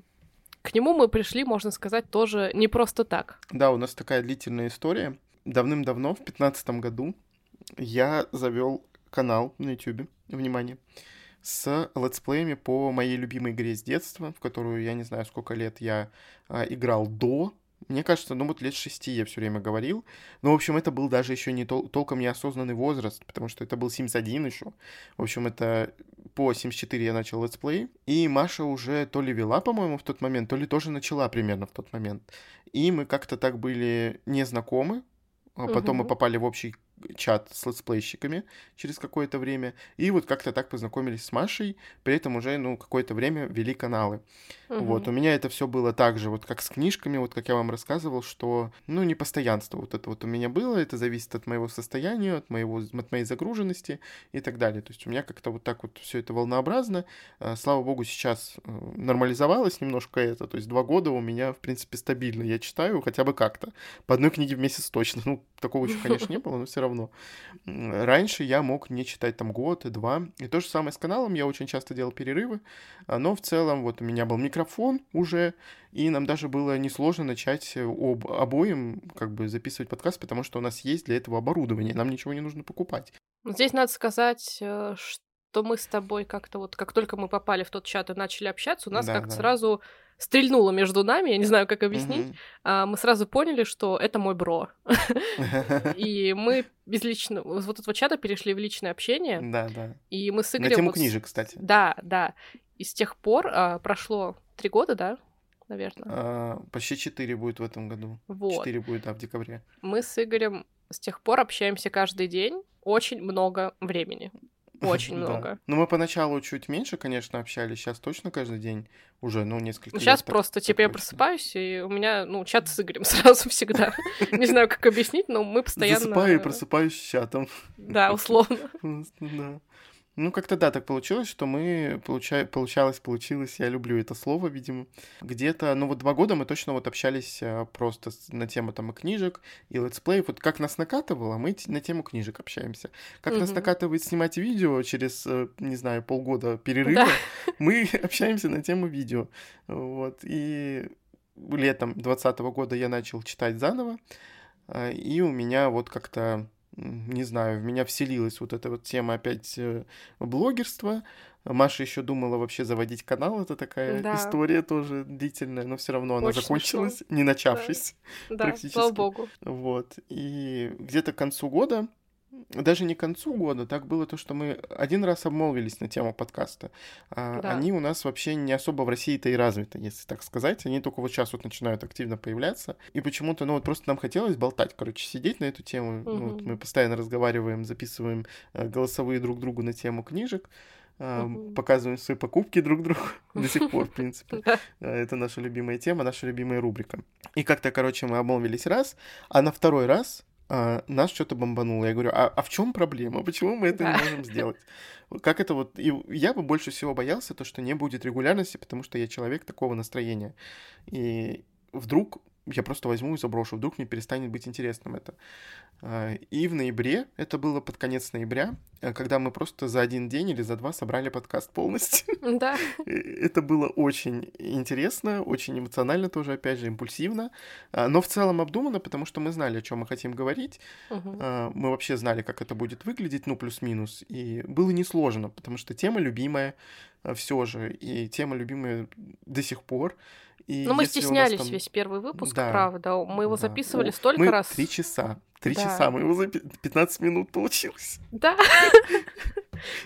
к нему мы пришли, можно сказать, тоже не просто так. Да, у нас такая длительная история. Давным-давно, в 2015 году, я завел канал на YouTube, внимание, с летсплеями по моей любимой игре с детства, в которую я не знаю, сколько лет я а, играл до мне кажется, ну вот лет шести я все время говорил. Но, в общем, это был даже еще не тол- толком неосознанный возраст, потому что это был Sims 1 еще. В общем, это по Sims 4 я начал let's play. И Маша уже то ли вела, по-моему, в тот момент, то ли тоже начала примерно в тот момент. И мы как-то так были незнакомы. А потом угу. мы попали в общий чат с летсплейщиками через какое-то время. И вот как-то так познакомились с Машей, при этом уже, ну, какое-то время вели каналы. Угу. Вот, у меня это все было так же, вот как с книжками, вот как я вам рассказывал, что, ну, не постоянство вот это вот у меня было, это зависит от моего состояния, от, моего, от моей загруженности и так далее. То есть у меня как-то вот так вот все это волнообразно. А, слава богу, сейчас э, нормализовалось немножко это, то есть два года у меня, в принципе, стабильно. Я читаю хотя бы как-то. По одной книге в месяц точно. Ну, такого еще, конечно, не было, но все равно. Раньше я мог не читать там год и два. И то же самое с каналом, я очень часто делал перерывы, а, но в целом вот у меня был микрофон уже, и нам даже было несложно начать об, обоим как бы записывать подкаст, потому что у нас есть для этого оборудование, нам ничего не нужно покупать. Здесь надо сказать, э, что что мы с тобой как-то вот, как только мы попали в тот чат и начали общаться, у нас Да, как-то да. сразу стрельнуло между нами, я не знаю, как объяснить. Мгм. А, мы сразу поняли, что это мой бро. И мы без личного, из вот этого чата перешли в личное общение, Да, да. и мы с На Игорем... тему вот с- книжек, кстати. Да, да. И с тех пор а, прошло три года, да, наверное. А, Почти 4 будет в этом году. Вот. 4 будет, да, в декабре. Мы с Игорем с тех пор общаемся каждый день очень много времени. Очень много. Ну, мы поначалу чуть меньше, конечно, общались. Сейчас точно каждый день уже, ну, несколько Сейчас так- просто, типа, я просыпаюсь, и у меня, ну, чат с Игорем сразу всегда. Не знаю, как объяснить, но мы постоянно... Засыпаю и просыпаюсь с чатом. Да, условно. Да. Ну, как-то да, так получилось, что мы, получа... получалось, получилось, я люблю это слово, видимо. Где-то, ну вот два года мы точно вот общались а, просто на тему там и книжек, и летсплей. Вот как нас накатывало, мы на тему книжек общаемся. Как нас Мгм. накатывает снимать видео через, э, не знаю, полгода перерыва, мы общаемся на тему видео. Вот, и летом 2020 года я начал читать заново, а, и у меня вот как-то, не знаю, в меня вселилась вот эта вот тема опять э, блогерства. Маша еще думала вообще заводить канал, это такая Да. история тоже длительная, но все равно она Очень закончилась, не начавшись. Да, Практически. слава богу. Вот. И где-то к концу года, даже не к концу года, так было то, что мы один раз обмолвились на тему подкаста. А Да. Они у нас вообще не особо в России-то и развиты, если так сказать. Они только вот сейчас вот начинают активно появляться. И почему-то, ну вот просто нам хотелось болтать, короче, сидеть на эту тему. Ну, вот мы постоянно разговариваем, записываем э, голосовые друг другу на тему книжек. Мгм. Показываем свои покупки друг другу до сих пор, в принципе. Это наша любимая тема, наша любимая рубрика. И как-то, короче, мы обмолвились раз, а на второй раз а, нас что-то бомбануло. Я говорю, а, а в чем проблема? Почему мы это не можем сделать? Как это вот... И я бы больше всего боялся, то, что не будет регулярности, потому что я человек такого настроения. И вдруг я просто возьму и заброшу, вдруг мне перестанет быть интересным это. А, И в ноябре, это было под конец ноября, э, когда мы просто за один день или за два собрали подкаст полностью. Да. Э, Это было очень интересно, очень эмоционально тоже, опять же, импульсивно, а, но в целом обдуманно, потому что мы знали, о чем мы хотим говорить, а, мы вообще знали, как это будет выглядеть, ну, плюс-минус, и было несложно, потому что тема любимая все же, и тема любимая до сих пор. И Ну, мы стеснялись там- весь первый выпуск, Да. правда. Мы его Да. записывали О, столько мы раз. Три часа. Три Да. часа. Мы его за пи- 15 минут получилось. Да.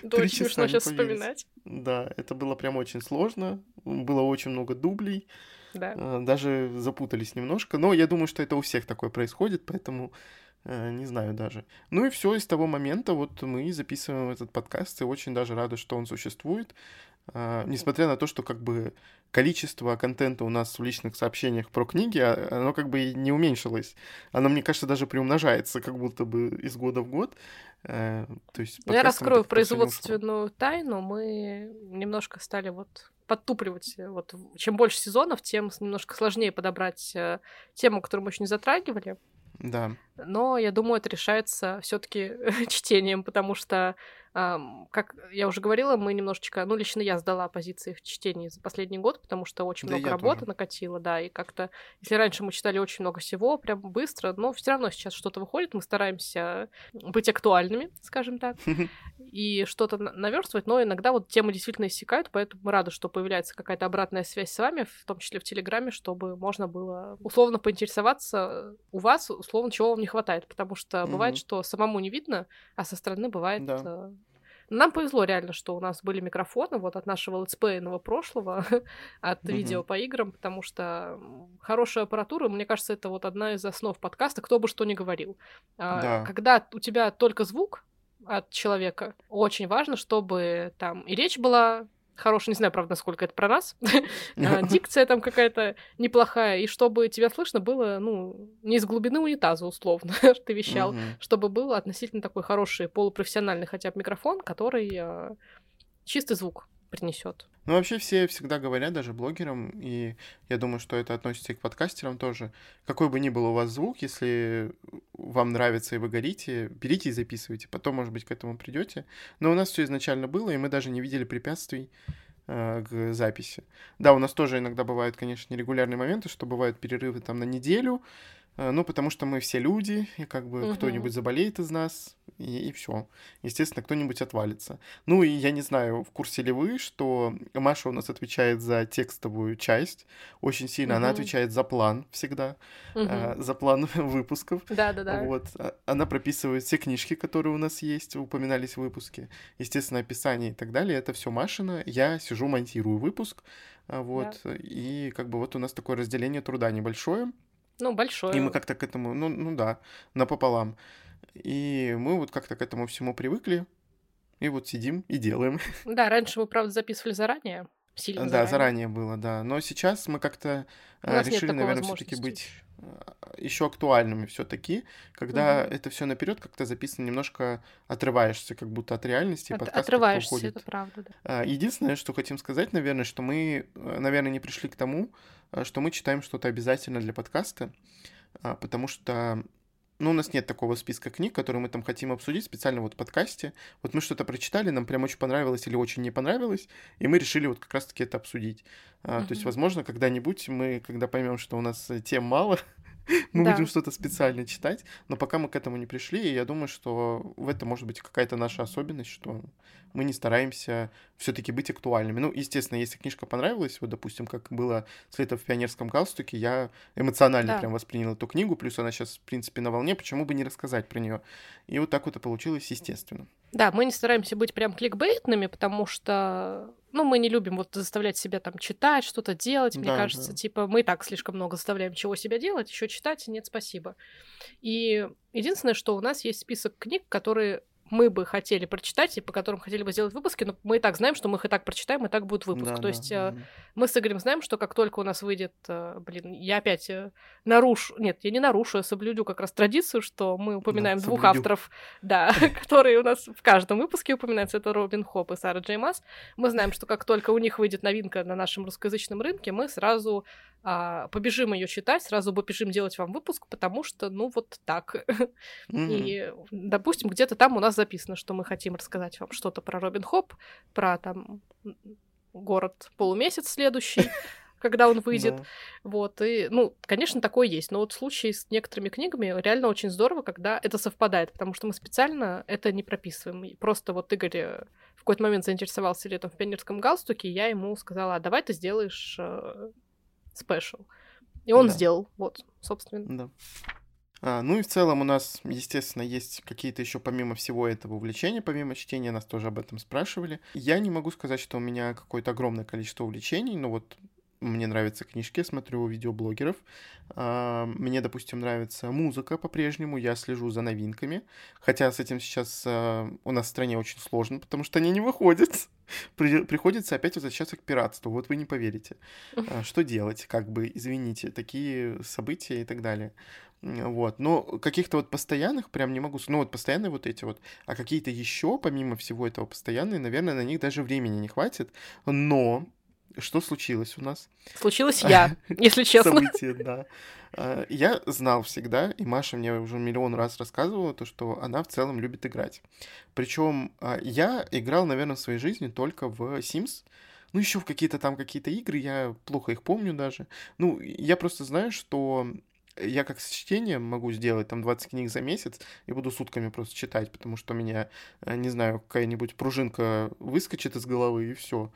Очень смешно сейчас вспоминать. Да, это было прям очень сложно. Было очень много дублей. Да. э, Даже запутались немножко. Но я думаю, что это у всех такое происходит, поэтому э, не знаю даже. Ну и все, и с того момента вот мы записываем этот подкаст, и очень даже рады, что он существует. А, Несмотря на то, что как бы количество контента у нас в личных сообщениях про книги, а, оно как бы не уменьшилось. Оно, мне кажется, даже приумножается, как будто бы из года в год. Э, То есть Ну, Я раскрою производственную тайну. Мы немножко стали вот подтупливать. э, Вот чем больше сезонов, тем немножко сложнее подобрать э, тему, которую мы еще не затрагивали. Да. Но я думаю, это решается все-таки чтением, потому что, как я уже говорила, мы немножечко, ну, лично я сдала позиции в чтении за последний год, потому что очень Да много работы тоже. накатило, да, и как-то, если раньше мы читали очень много всего, прям быстро, но все равно сейчас что-то выходит, мы стараемся быть актуальными, скажем так, и что-то на- наверстывать, но иногда вот темы действительно иссякают, поэтому мы рады, что появляется какая-то обратная связь с вами, в том числе в Телеграме, чтобы можно было условно поинтересоваться у вас, условно, чего вам не хватает, потому что бывает, что самому не видно, а со стороны бывает... Нам повезло реально, что у нас были микрофоны вот от нашего летсплейного прошлого, от Мгм. видео по играм, потому что хорошая аппаратура, мне кажется, это вот одна из основ подкаста, кто бы что ни говорил. А, Да. Когда у тебя только звук от человека, очень важно, чтобы там и речь была хорошая, не знаю, правда, насколько это про нас, а, дикция там какая-то неплохая, и чтобы тебя слышно было, ну, не из глубины унитаза, условно, ты вещал, чтобы был относительно такой хороший полупрофессиональный хотя бы микрофон, который а, чистый звук принесет. Ну, вообще все всегда говорят, даже блогерам, и я думаю, что это относится и к подкастерам тоже. Какой бы ни был у вас звук, если вам нравится и вы горите, берите и записывайте. Потом, может быть, к этому придете. Но у нас все изначально было, и мы даже не видели препятствий э, к записи. Да, у нас тоже иногда бывают, конечно, нерегулярные моменты, что бывают перерывы там на неделю, ну, потому что мы все люди, и как бы Мгм. кто-нибудь заболеет из нас, и, и все. Естественно, кто-нибудь отвалится. Ну, и я не знаю, в курсе ли вы, что Маша у нас отвечает за текстовую часть очень сильно. Она Мгм. отвечает за план всегда, Мгм. э, за план выпусков. Да-да-да. Вот. А- Она прописывает все книжки, которые у нас есть, упоминались в выпуске. Естественно, описание и так далее. Это все Машина. Я сижу, монтирую выпуск. а, Вот. И как бы вот у нас такое разделение труда небольшое. Ну, большое. И мы как-то к этому, ну, ну да, напополам. И мы вот как-то к этому всему привыкли. И вот сидим и делаем. Да, раньше мы, правда, записывали заранее. Сильно Да, заранее. заранее было, да. Но сейчас мы как-то э, решили, наверное, все-таки быть еще актуальными все-таки, когда Мгм. это все наперед как-то записано, немножко отрываешься, как будто от реальности, От- подкаст отрываешься, уходит. это правда, да. А, Единственное, что хотим сказать, наверное, что мы, э, наверное, не пришли к тому, э, что мы читаем что-то обязательно для подкаста, а, потому что, ну, у нас нет такого списка книг, которые мы там хотим обсудить специально вот в подкасте. Вот мы что-то прочитали, нам прям очень понравилось или очень не понравилось, и мы решили вот как раз-таки это обсудить. А, То есть, возможно, когда-нибудь мы, когда поймем, что у нас э, тем мало, мы Да. будем что-то специально читать, но пока мы к этому не пришли, и я думаю, что в этом может быть какая-то наша особенность, что мы не стараемся все-таки быть актуальными. Ну, естественно, если книжка понравилась, вот, допустим, как было с лета в пионерском галстуке, я эмоционально Да. прям воспринял эту книгу, плюс она сейчас, в принципе, на волне, почему бы не рассказать про нее? И вот так вот и получилось, естественно. Да, мы не стараемся быть прям кликбейтными, потому что, ну, мы не любим вот заставлять себя там читать, что-то делать. Мне Да, кажется, да. типа, мы и так слишком много заставляем чего себя делать, еще читать, нет, спасибо. И единственное, что у нас есть список книг, которые мы бы хотели прочитать и по которым хотели бы сделать выпуски, но мы и так знаем, что мы их и так прочитаем, и так будет выпуск. Да, То да, есть э, мгм. мы с Игорем знаем, что как только у нас выйдет, э, блин, я опять э, нарушу, нет, я не нарушу, я соблюдю как раз традицию, что мы упоминаем двух соблюдю. авторов, да, которые у нас в каждом выпуске упоминаются, это Робин Хоп и Сара Джей Мас. Мы знаем, что как только у них выйдет новинка на нашем русскоязычном рынке, мы сразу а, побежим ее читать, сразу побежим делать вам выпуск, потому что, ну, вот так. Мгм. И, допустим, где-то там у нас записано, что мы хотим рассказать вам что-то про Робин Хоп, про там город полумесяц следующий, когда он выйдет. Да. Вот, и, ну, конечно, такое есть. Но вот в случае с некоторыми книгами реально очень здорово, когда это совпадает, потому что мы специально это не прописываем. Просто вот Игорь э, в какой-то момент заинтересовался летом в пионерском галстуке, и я ему сказала, а давай ты сделаешь э, спешл. И он Да. сделал, вот, собственно. Да. А, ну и в целом у нас, естественно, есть какие-то еще помимо всего этого увлечения, помимо чтения, нас тоже об этом спрашивали. Я не могу сказать, что у меня какое-то огромное количество увлечений, но вот мне нравятся книжки, смотрю видеоблогеров. А, Мне, допустим, нравится музыка по-прежнему, я слежу за новинками. Хотя с этим сейчас а, у нас в стране очень сложно, потому что они не выходят. При- Приходится опять возвращаться к пиратству, вот вы не поверите. А, Что делать, как бы, извините, такие события и так далее. Вот, но каких-то вот постоянных прям не могу, ну вот постоянные вот эти вот, а какие-то еще, помимо всего этого постоянные, наверное, на них даже времени не хватит, но что случилось у нас? Случилось я, если честно. Событие, да. А, Я знал всегда, и Маша мне уже миллион раз рассказывала, то, что она в целом любит играть. Причем я играл, наверное, в своей жизни только в Sims, ну, еще в какие-то там какие-то игры, я плохо их помню даже. Ну, я просто знаю, что я как с чтением могу сделать там 20 книг за месяц и буду сутками просто читать, потому что у меня, э, не знаю, какая-нибудь пружинка выскочит из головы и все.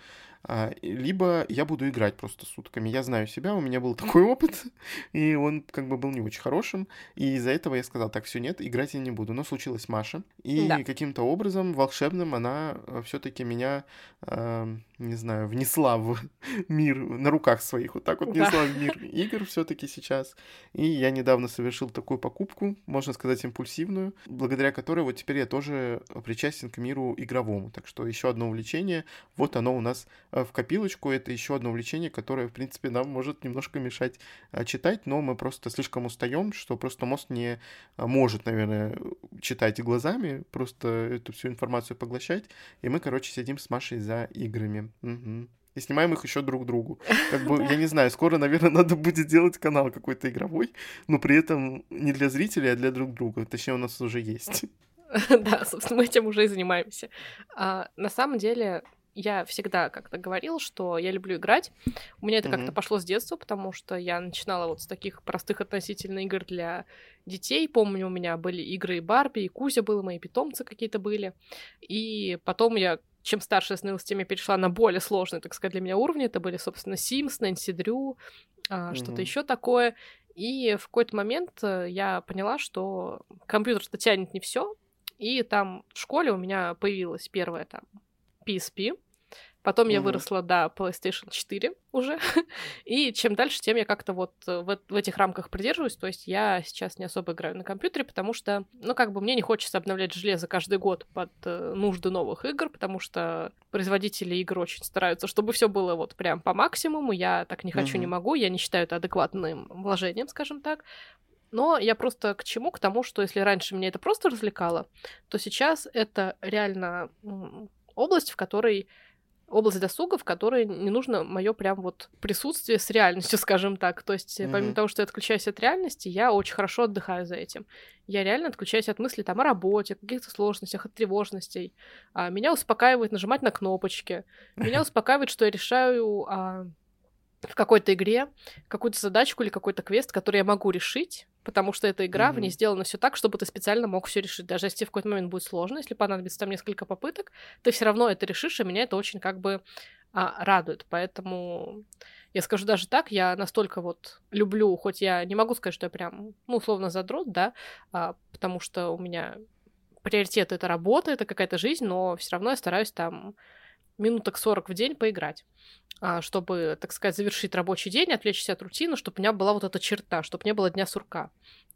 Либо я буду играть просто сутками. Я знаю себя, у меня был такой опыт, и он как бы был не очень хорошим. И из-за этого я сказал, так, все нет, играть я не буду. Но случилась Маша. И Да. каким-то образом волшебным она все-таки меня, э, не знаю, внесла в мир на руках своих. Вот так вот Да. внесла в мир игр все-таки сейчас. И я недавно совершил такую покупку, можно сказать, импульсивную, благодаря которой вот теперь я тоже причастен к миру игровому. Так что еще одно увлечение, вот оно у нас э, в копилочку. Это еще одно увлечение, которое, в принципе, нам может немножко мешать э, читать, но мы просто слишком устаем, что просто мозг не э, может, наверное, читать глазами, просто эту всю информацию поглощать. И мы, короче, сидим с Машей за играми. И снимаем их еще друг другу. Как бы, я не знаю, скоро, наверное, надо будет делать канал какой-то игровой, но при этом не для зрителей, а для друг друга. Точнее, у нас уже есть. Да, собственно, мы этим уже и занимаемся. А, на самом деле, я всегда как-то говорила, что я люблю играть. У меня это mm-hmm. как-то пошло с детства, потому что я начинала вот с таких простых относительно игр для детей. Помню, у меня были игры и Барби, и Кузя был, мои питомцы какие-то были. И потом я чем старше я становилась, тем я перешла на более сложные, так сказать, для меня уровни. Это были, собственно, Sims, Нэнси Дрю, mm-hmm. что-то еще такое. И в какой-то момент э, я поняла, что компьютер-то тянет не все. И там в школе у меня появилась первая там PSP. Потом mm-hmm. я выросла до PlayStation 4 уже. и чем дальше, тем я как-то вот э, в, в этих рамках придерживаюсь. То есть я сейчас не особо играю на компьютере, потому что, ну, как бы мне не хочется обновлять железо каждый год под э, нужды новых игр, потому что производители игр очень стараются, чтобы все было вот прям по максимуму. Я так не хочу, mm-hmm. не могу. Я не считаю это адекватным вложением, скажем так. Но я просто к чему? К тому, что если раньше меня это просто развлекало, то сейчас это реально область, в которой область досуга, в которой не нужно мое прям вот присутствие с реальностью, скажем так. То есть, mm-hmm. помимо того, что я отключаюсь от реальности, я очень хорошо отдыхаю за этим. Я реально отключаюсь от мыслей там о работе, о каких-то сложностях, от тревожностей. А, меня успокаивает нажимать на кнопочки. Меня успокаивает, что я решаю а, в какой-то игре какую-то задачку или какой-то квест, который я могу решить, потому что эта игра, mm-hmm. в ней сделана все так, чтобы ты специально мог все решить. Даже если в какой-то момент будет сложно, если понадобится там несколько попыток, ты все равно это решишь, и меня это очень как бы а, радует. Поэтому я скажу даже так, я настолько вот люблю, хоть я не могу сказать, что я прям, ну, условно, задрот, да, а, потому что у меня приоритет это работа, это какая-то жизнь, но все равно я стараюсь там минуток 40 в день поиграть, а, чтобы, так сказать, завершить рабочий день, отвлечься от рутины, чтобы у меня была вот эта черта, чтобы не было дня сурка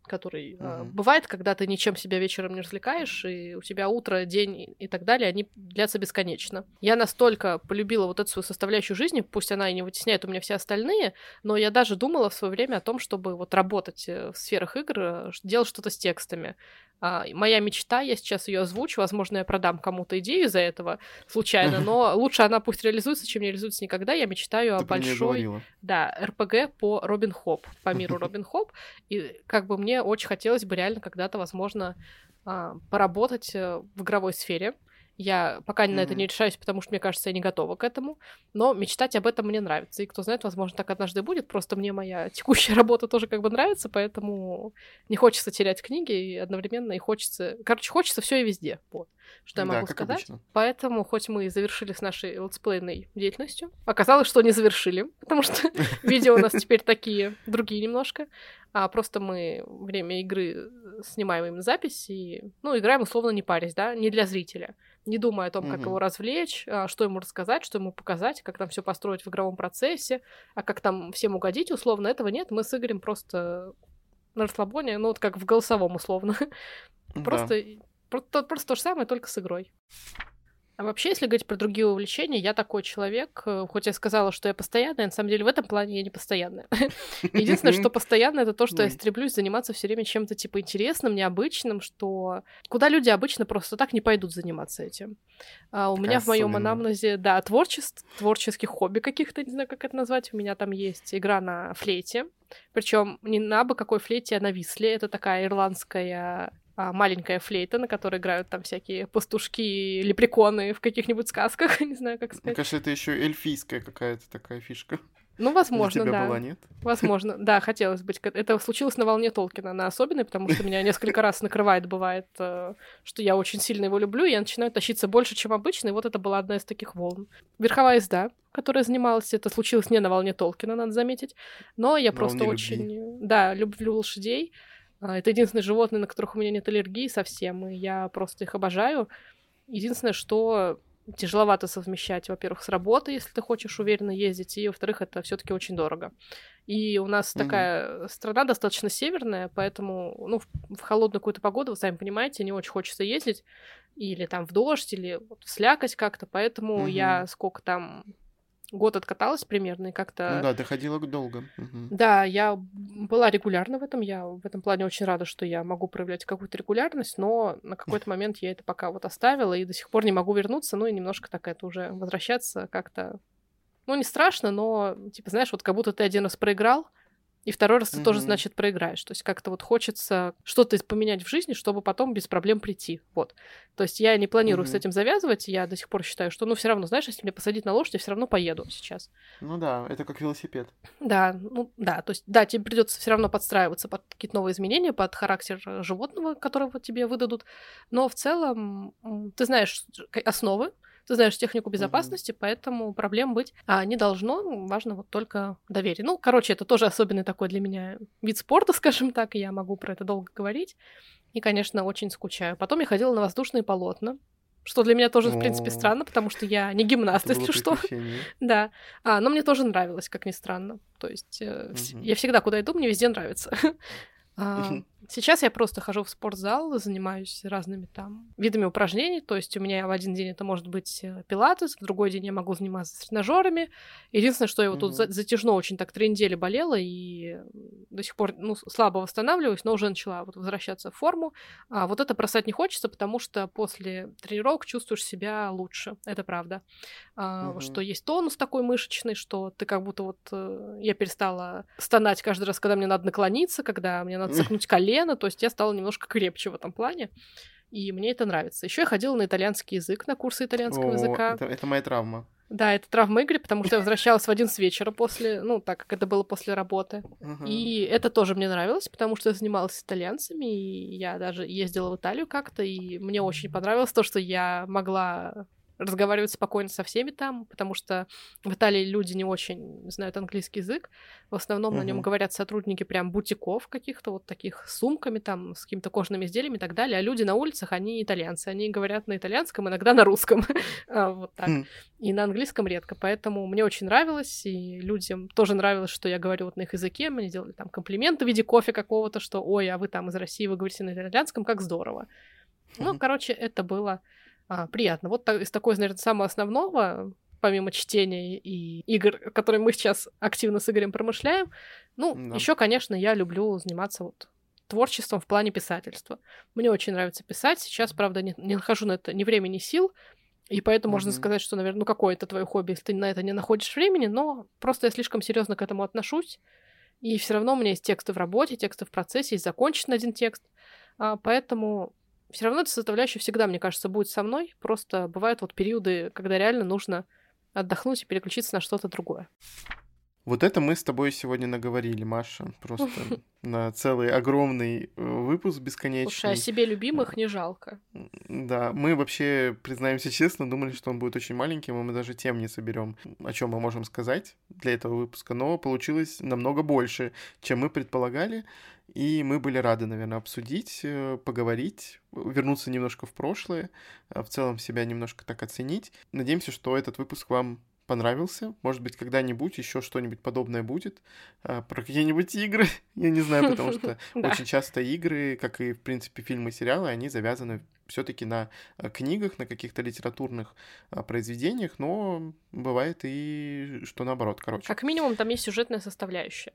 который э, бывает, когда ты ничем себя вечером не развлекаешь, и у тебя утро, день и так далее, они длятся бесконечно. Я настолько полюбила вот эту свою составляющую жизни, пусть она и не вытесняет у меня все остальные, но я даже думала в свое время о том, чтобы вот работать э, в сферах игр, э, делать что-то с текстами. А, моя мечта, я сейчас ее озвучу, возможно, я продам кому-то идею из-за этого случайно, но лучше она пусть реализуется, чем не реализуется никогда. Я мечтаю Ты о большой, да, РПГ по Робин Хоп, по миру Робин Хоп, и как бы мне очень хотелось бы реально когда-то, возможно, а, поработать э, в игровой сфере, я пока mm-hmm. на это не решаюсь, потому что, мне кажется, я не готова к этому. Но мечтать об этом мне нравится. И кто знает, возможно, так однажды будет. Просто мне моя текущая работа тоже как бы нравится, поэтому не хочется терять книги и одновременно и хочется... Короче, хочется все и везде. Вот. Что я могу да, сказать. Обычно. Поэтому, хоть мы и завершили с нашей летсплейной деятельностью, оказалось, что не завершили, потому что видео у нас теперь такие другие немножко. А просто мы время игры снимаем им запись и, ну, играем условно не парясь, да, не для зрителя не думая о том, как mm-hmm. его развлечь, а, что ему рассказать, что ему показать, как там все построить в игровом процессе, а как там всем угодить, условно, этого нет. Мы с Игорем просто на расслабоне, ну вот как в голосовом условно. Просто, просто, просто то же самое, только с игрой. А вообще, если говорить про другие увлечения, я такой человек, э, хоть я сказала, что я постоянная, на самом деле в этом плане я не постоянная. Единственное, что постоянно, это то, что я стремлюсь заниматься все время чем-то типа интересным, необычным, что куда люди обычно просто так не пойдут заниматься этим. А у меня в моем анамнезе, да, творчество, творческих хобби каких-то, не знаю, как это назвать. У меня там есть игра на флейте. Причем не на бы какой флейте, а на висле. Это такая ирландская маленькая флейта, на которой играют там всякие пастушки лепреконы в каких-нибудь сказках, не знаю, как сказать. Мне кажется, это еще эльфийская какая-то такая фишка. Ну, возможно, У тебя да. была, нет? Возможно, да, хотелось быть. Это случилось на волне Толкина, на особенной, потому что меня несколько раз накрывает, бывает, э, что я очень сильно его люблю, и я начинаю тащиться больше, чем обычно, и вот это была одна из таких волн. Верховая езда, которая занималась, это случилось не на волне Толкина, надо заметить, но я на просто очень, любви. да, люблю лошадей, а, это единственное животное, на которых у меня нет аллергии совсем, и я просто их обожаю. Единственное, что тяжеловато совмещать, во-первых, с работой, если ты хочешь уверенно ездить, и, во-вторых, это все таки очень дорого. И у нас mm-hmm. такая страна достаточно северная, поэтому, ну, в, в холодную какую-то погоду, вы сами понимаете, не очень хочется ездить, или там в дождь, или вот в слякоть как-то, поэтому mm-hmm. я сколько там год откаталась примерно, и как-то... Ну да, доходила долго. Угу. Да, я была регулярна в этом, я в этом плане очень рада, что я могу проявлять какую-то регулярность, но на какой-то момент я это пока вот оставила, и до сих пор не могу вернуться, ну и немножко так это уже возвращаться как-то... Ну, не страшно, но, типа, знаешь, вот как будто ты один раз проиграл, И второй раз ты Мгм. тоже, значит, проиграешь. То есть как-то вот хочется что-то поменять в жизни, чтобы потом без проблем прийти. Вот. То есть я не планирую с Мгм. этим завязывать. Я до сих пор считаю, что, ну, все равно, знаешь, если мне посадить на лошадь, я все равно поеду сейчас. Ну да, это как велосипед. Да, ну да, то есть, да, тебе придется все равно подстраиваться под какие-то новые изменения, под характер э, животного, которого тебе выдадут. Но в целом ты знаешь основы, ты знаешь технику безопасности, поэтому проблем быть а, не должно. Важно вот только доверие. Ну, короче, это тоже особенный такой для меня вид спорта, скажем так, и я могу про это долго говорить. И, конечно, очень скучаю. Потом я ходила на воздушные полотна, что для меня тоже, в принципе, странно, потому что я не гимнаст, если что. Да, а, но мне тоже нравилось, как ни странно. То есть э, Мгм. я всегда куда иду, мне везде нравится. А. Сейчас я просто хожу в спортзал, занимаюсь разными там видами упражнений. То есть у меня в один день это может быть э, пилатес, в другой день я могу заниматься с тренажерами. Единственное, что я вот тут Мгм. за- затяжно очень так три недели болела и до сих пор ну, слабо восстанавливаюсь, но уже начала вот возвращаться в форму. А вот это бросать не хочется, потому что после тренировок чувствуешь себя лучше. Это правда. А, Мгм. Что есть тонус такой мышечный, что ты как будто вот... э, Я перестала стонать каждый раз, когда мне надо наклониться, когда мне надо согнуть колено. То есть я стала немножко крепче в этом плане. И мне это нравится. Еще я ходила на итальянский язык, на курсы итальянского О, языка. Это, это моя травма. Да, это травма Игоря, потому что я возвращалась в 11 вечера после, ну, так как это было после работы. И это тоже мне нравилось, потому что я занималась итальянцами, и я даже ездила в Италию как-то, и мне очень понравилось то, что я могла разговаривать спокойно со всеми там, потому что в Италии люди не очень знают английский язык. В основном на нем говорят сотрудники прям бутиков каких-то, вот таких с сумками там, с какими-то кожаными изделиями и так далее. А люди на улицах, они итальянцы. Они говорят на итальянском, иногда на русском. А, Вот так. Хм. И на английском редко. Поэтому мне очень нравилось, и людям тоже нравилось, что я говорю вот на их языке. Мне делали там комплименты в виде кофе какого-то, что «Ой, а вы там из России, вы говорите на итальянском, как здорово». Ну, Мгм. короче, это было а, приятно. Вот та- из такой, наверное, самого основного, помимо чтения и игр, которые мы сейчас активно с Игорем промышляем, ну, Да. еще, конечно, я люблю заниматься вот творчеством в плане писательства. Мне очень нравится писать. Сейчас, правда, не, не нахожу на это ни времени, ни сил. И поэтому можно Мгм. сказать, что, наверное, ну какое это твое хобби, если ты на это не находишь времени, но просто я слишком серьезно к этому отношусь. И все равно у меня есть тексты в работе, тексты в процессе, есть закончен один текст. А, поэтому все равно эта составляющая всегда, мне кажется, будет со мной. Просто бывают вот периоды, когда реально нужно отдохнуть и переключиться на что-то другое. Вот это мы с тобой сегодня наговорили, Маша. Просто на целый огромный э, выпуск Слушай, о бесконечный. себе любимых не жалко. Да, мы вообще, признаемся честно, думали, что он будет очень маленьким, и мы даже тем не соберем, о чем мы можем сказать для этого выпуска, но получилось намного больше, чем мы предполагали, и мы были рады, наверное, обсудить, э, поговорить, вернуться немножко в прошлое, а в целом себя немножко так оценить. Надеемся, что этот выпуск вам понравился. Может быть, когда-нибудь еще что-нибудь подобное будет. А, Про какие-нибудь игры, я не знаю, потому что очень часто игры, как и, в принципе, фильмы и сериалы, они завязаны все-таки на э, книгах, на каких-то литературных произведениях, но бывает и что наоборот, короче. Как минимум, там есть сюжетная составляющая,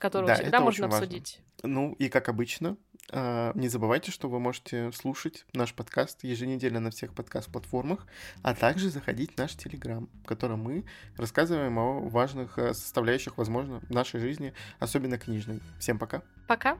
которую Да, всегда можно очень важно. обсудить. Ну и как обычно, а, не забывайте, что вы можете слушать наш подкаст еженедельно на всех подкаст-платформах, а также заходить в наш Телеграм, в котором мы рассказываем о важных э, составляющих, возможно, нашей жизни, особенно книжной. Всем пока! Пока.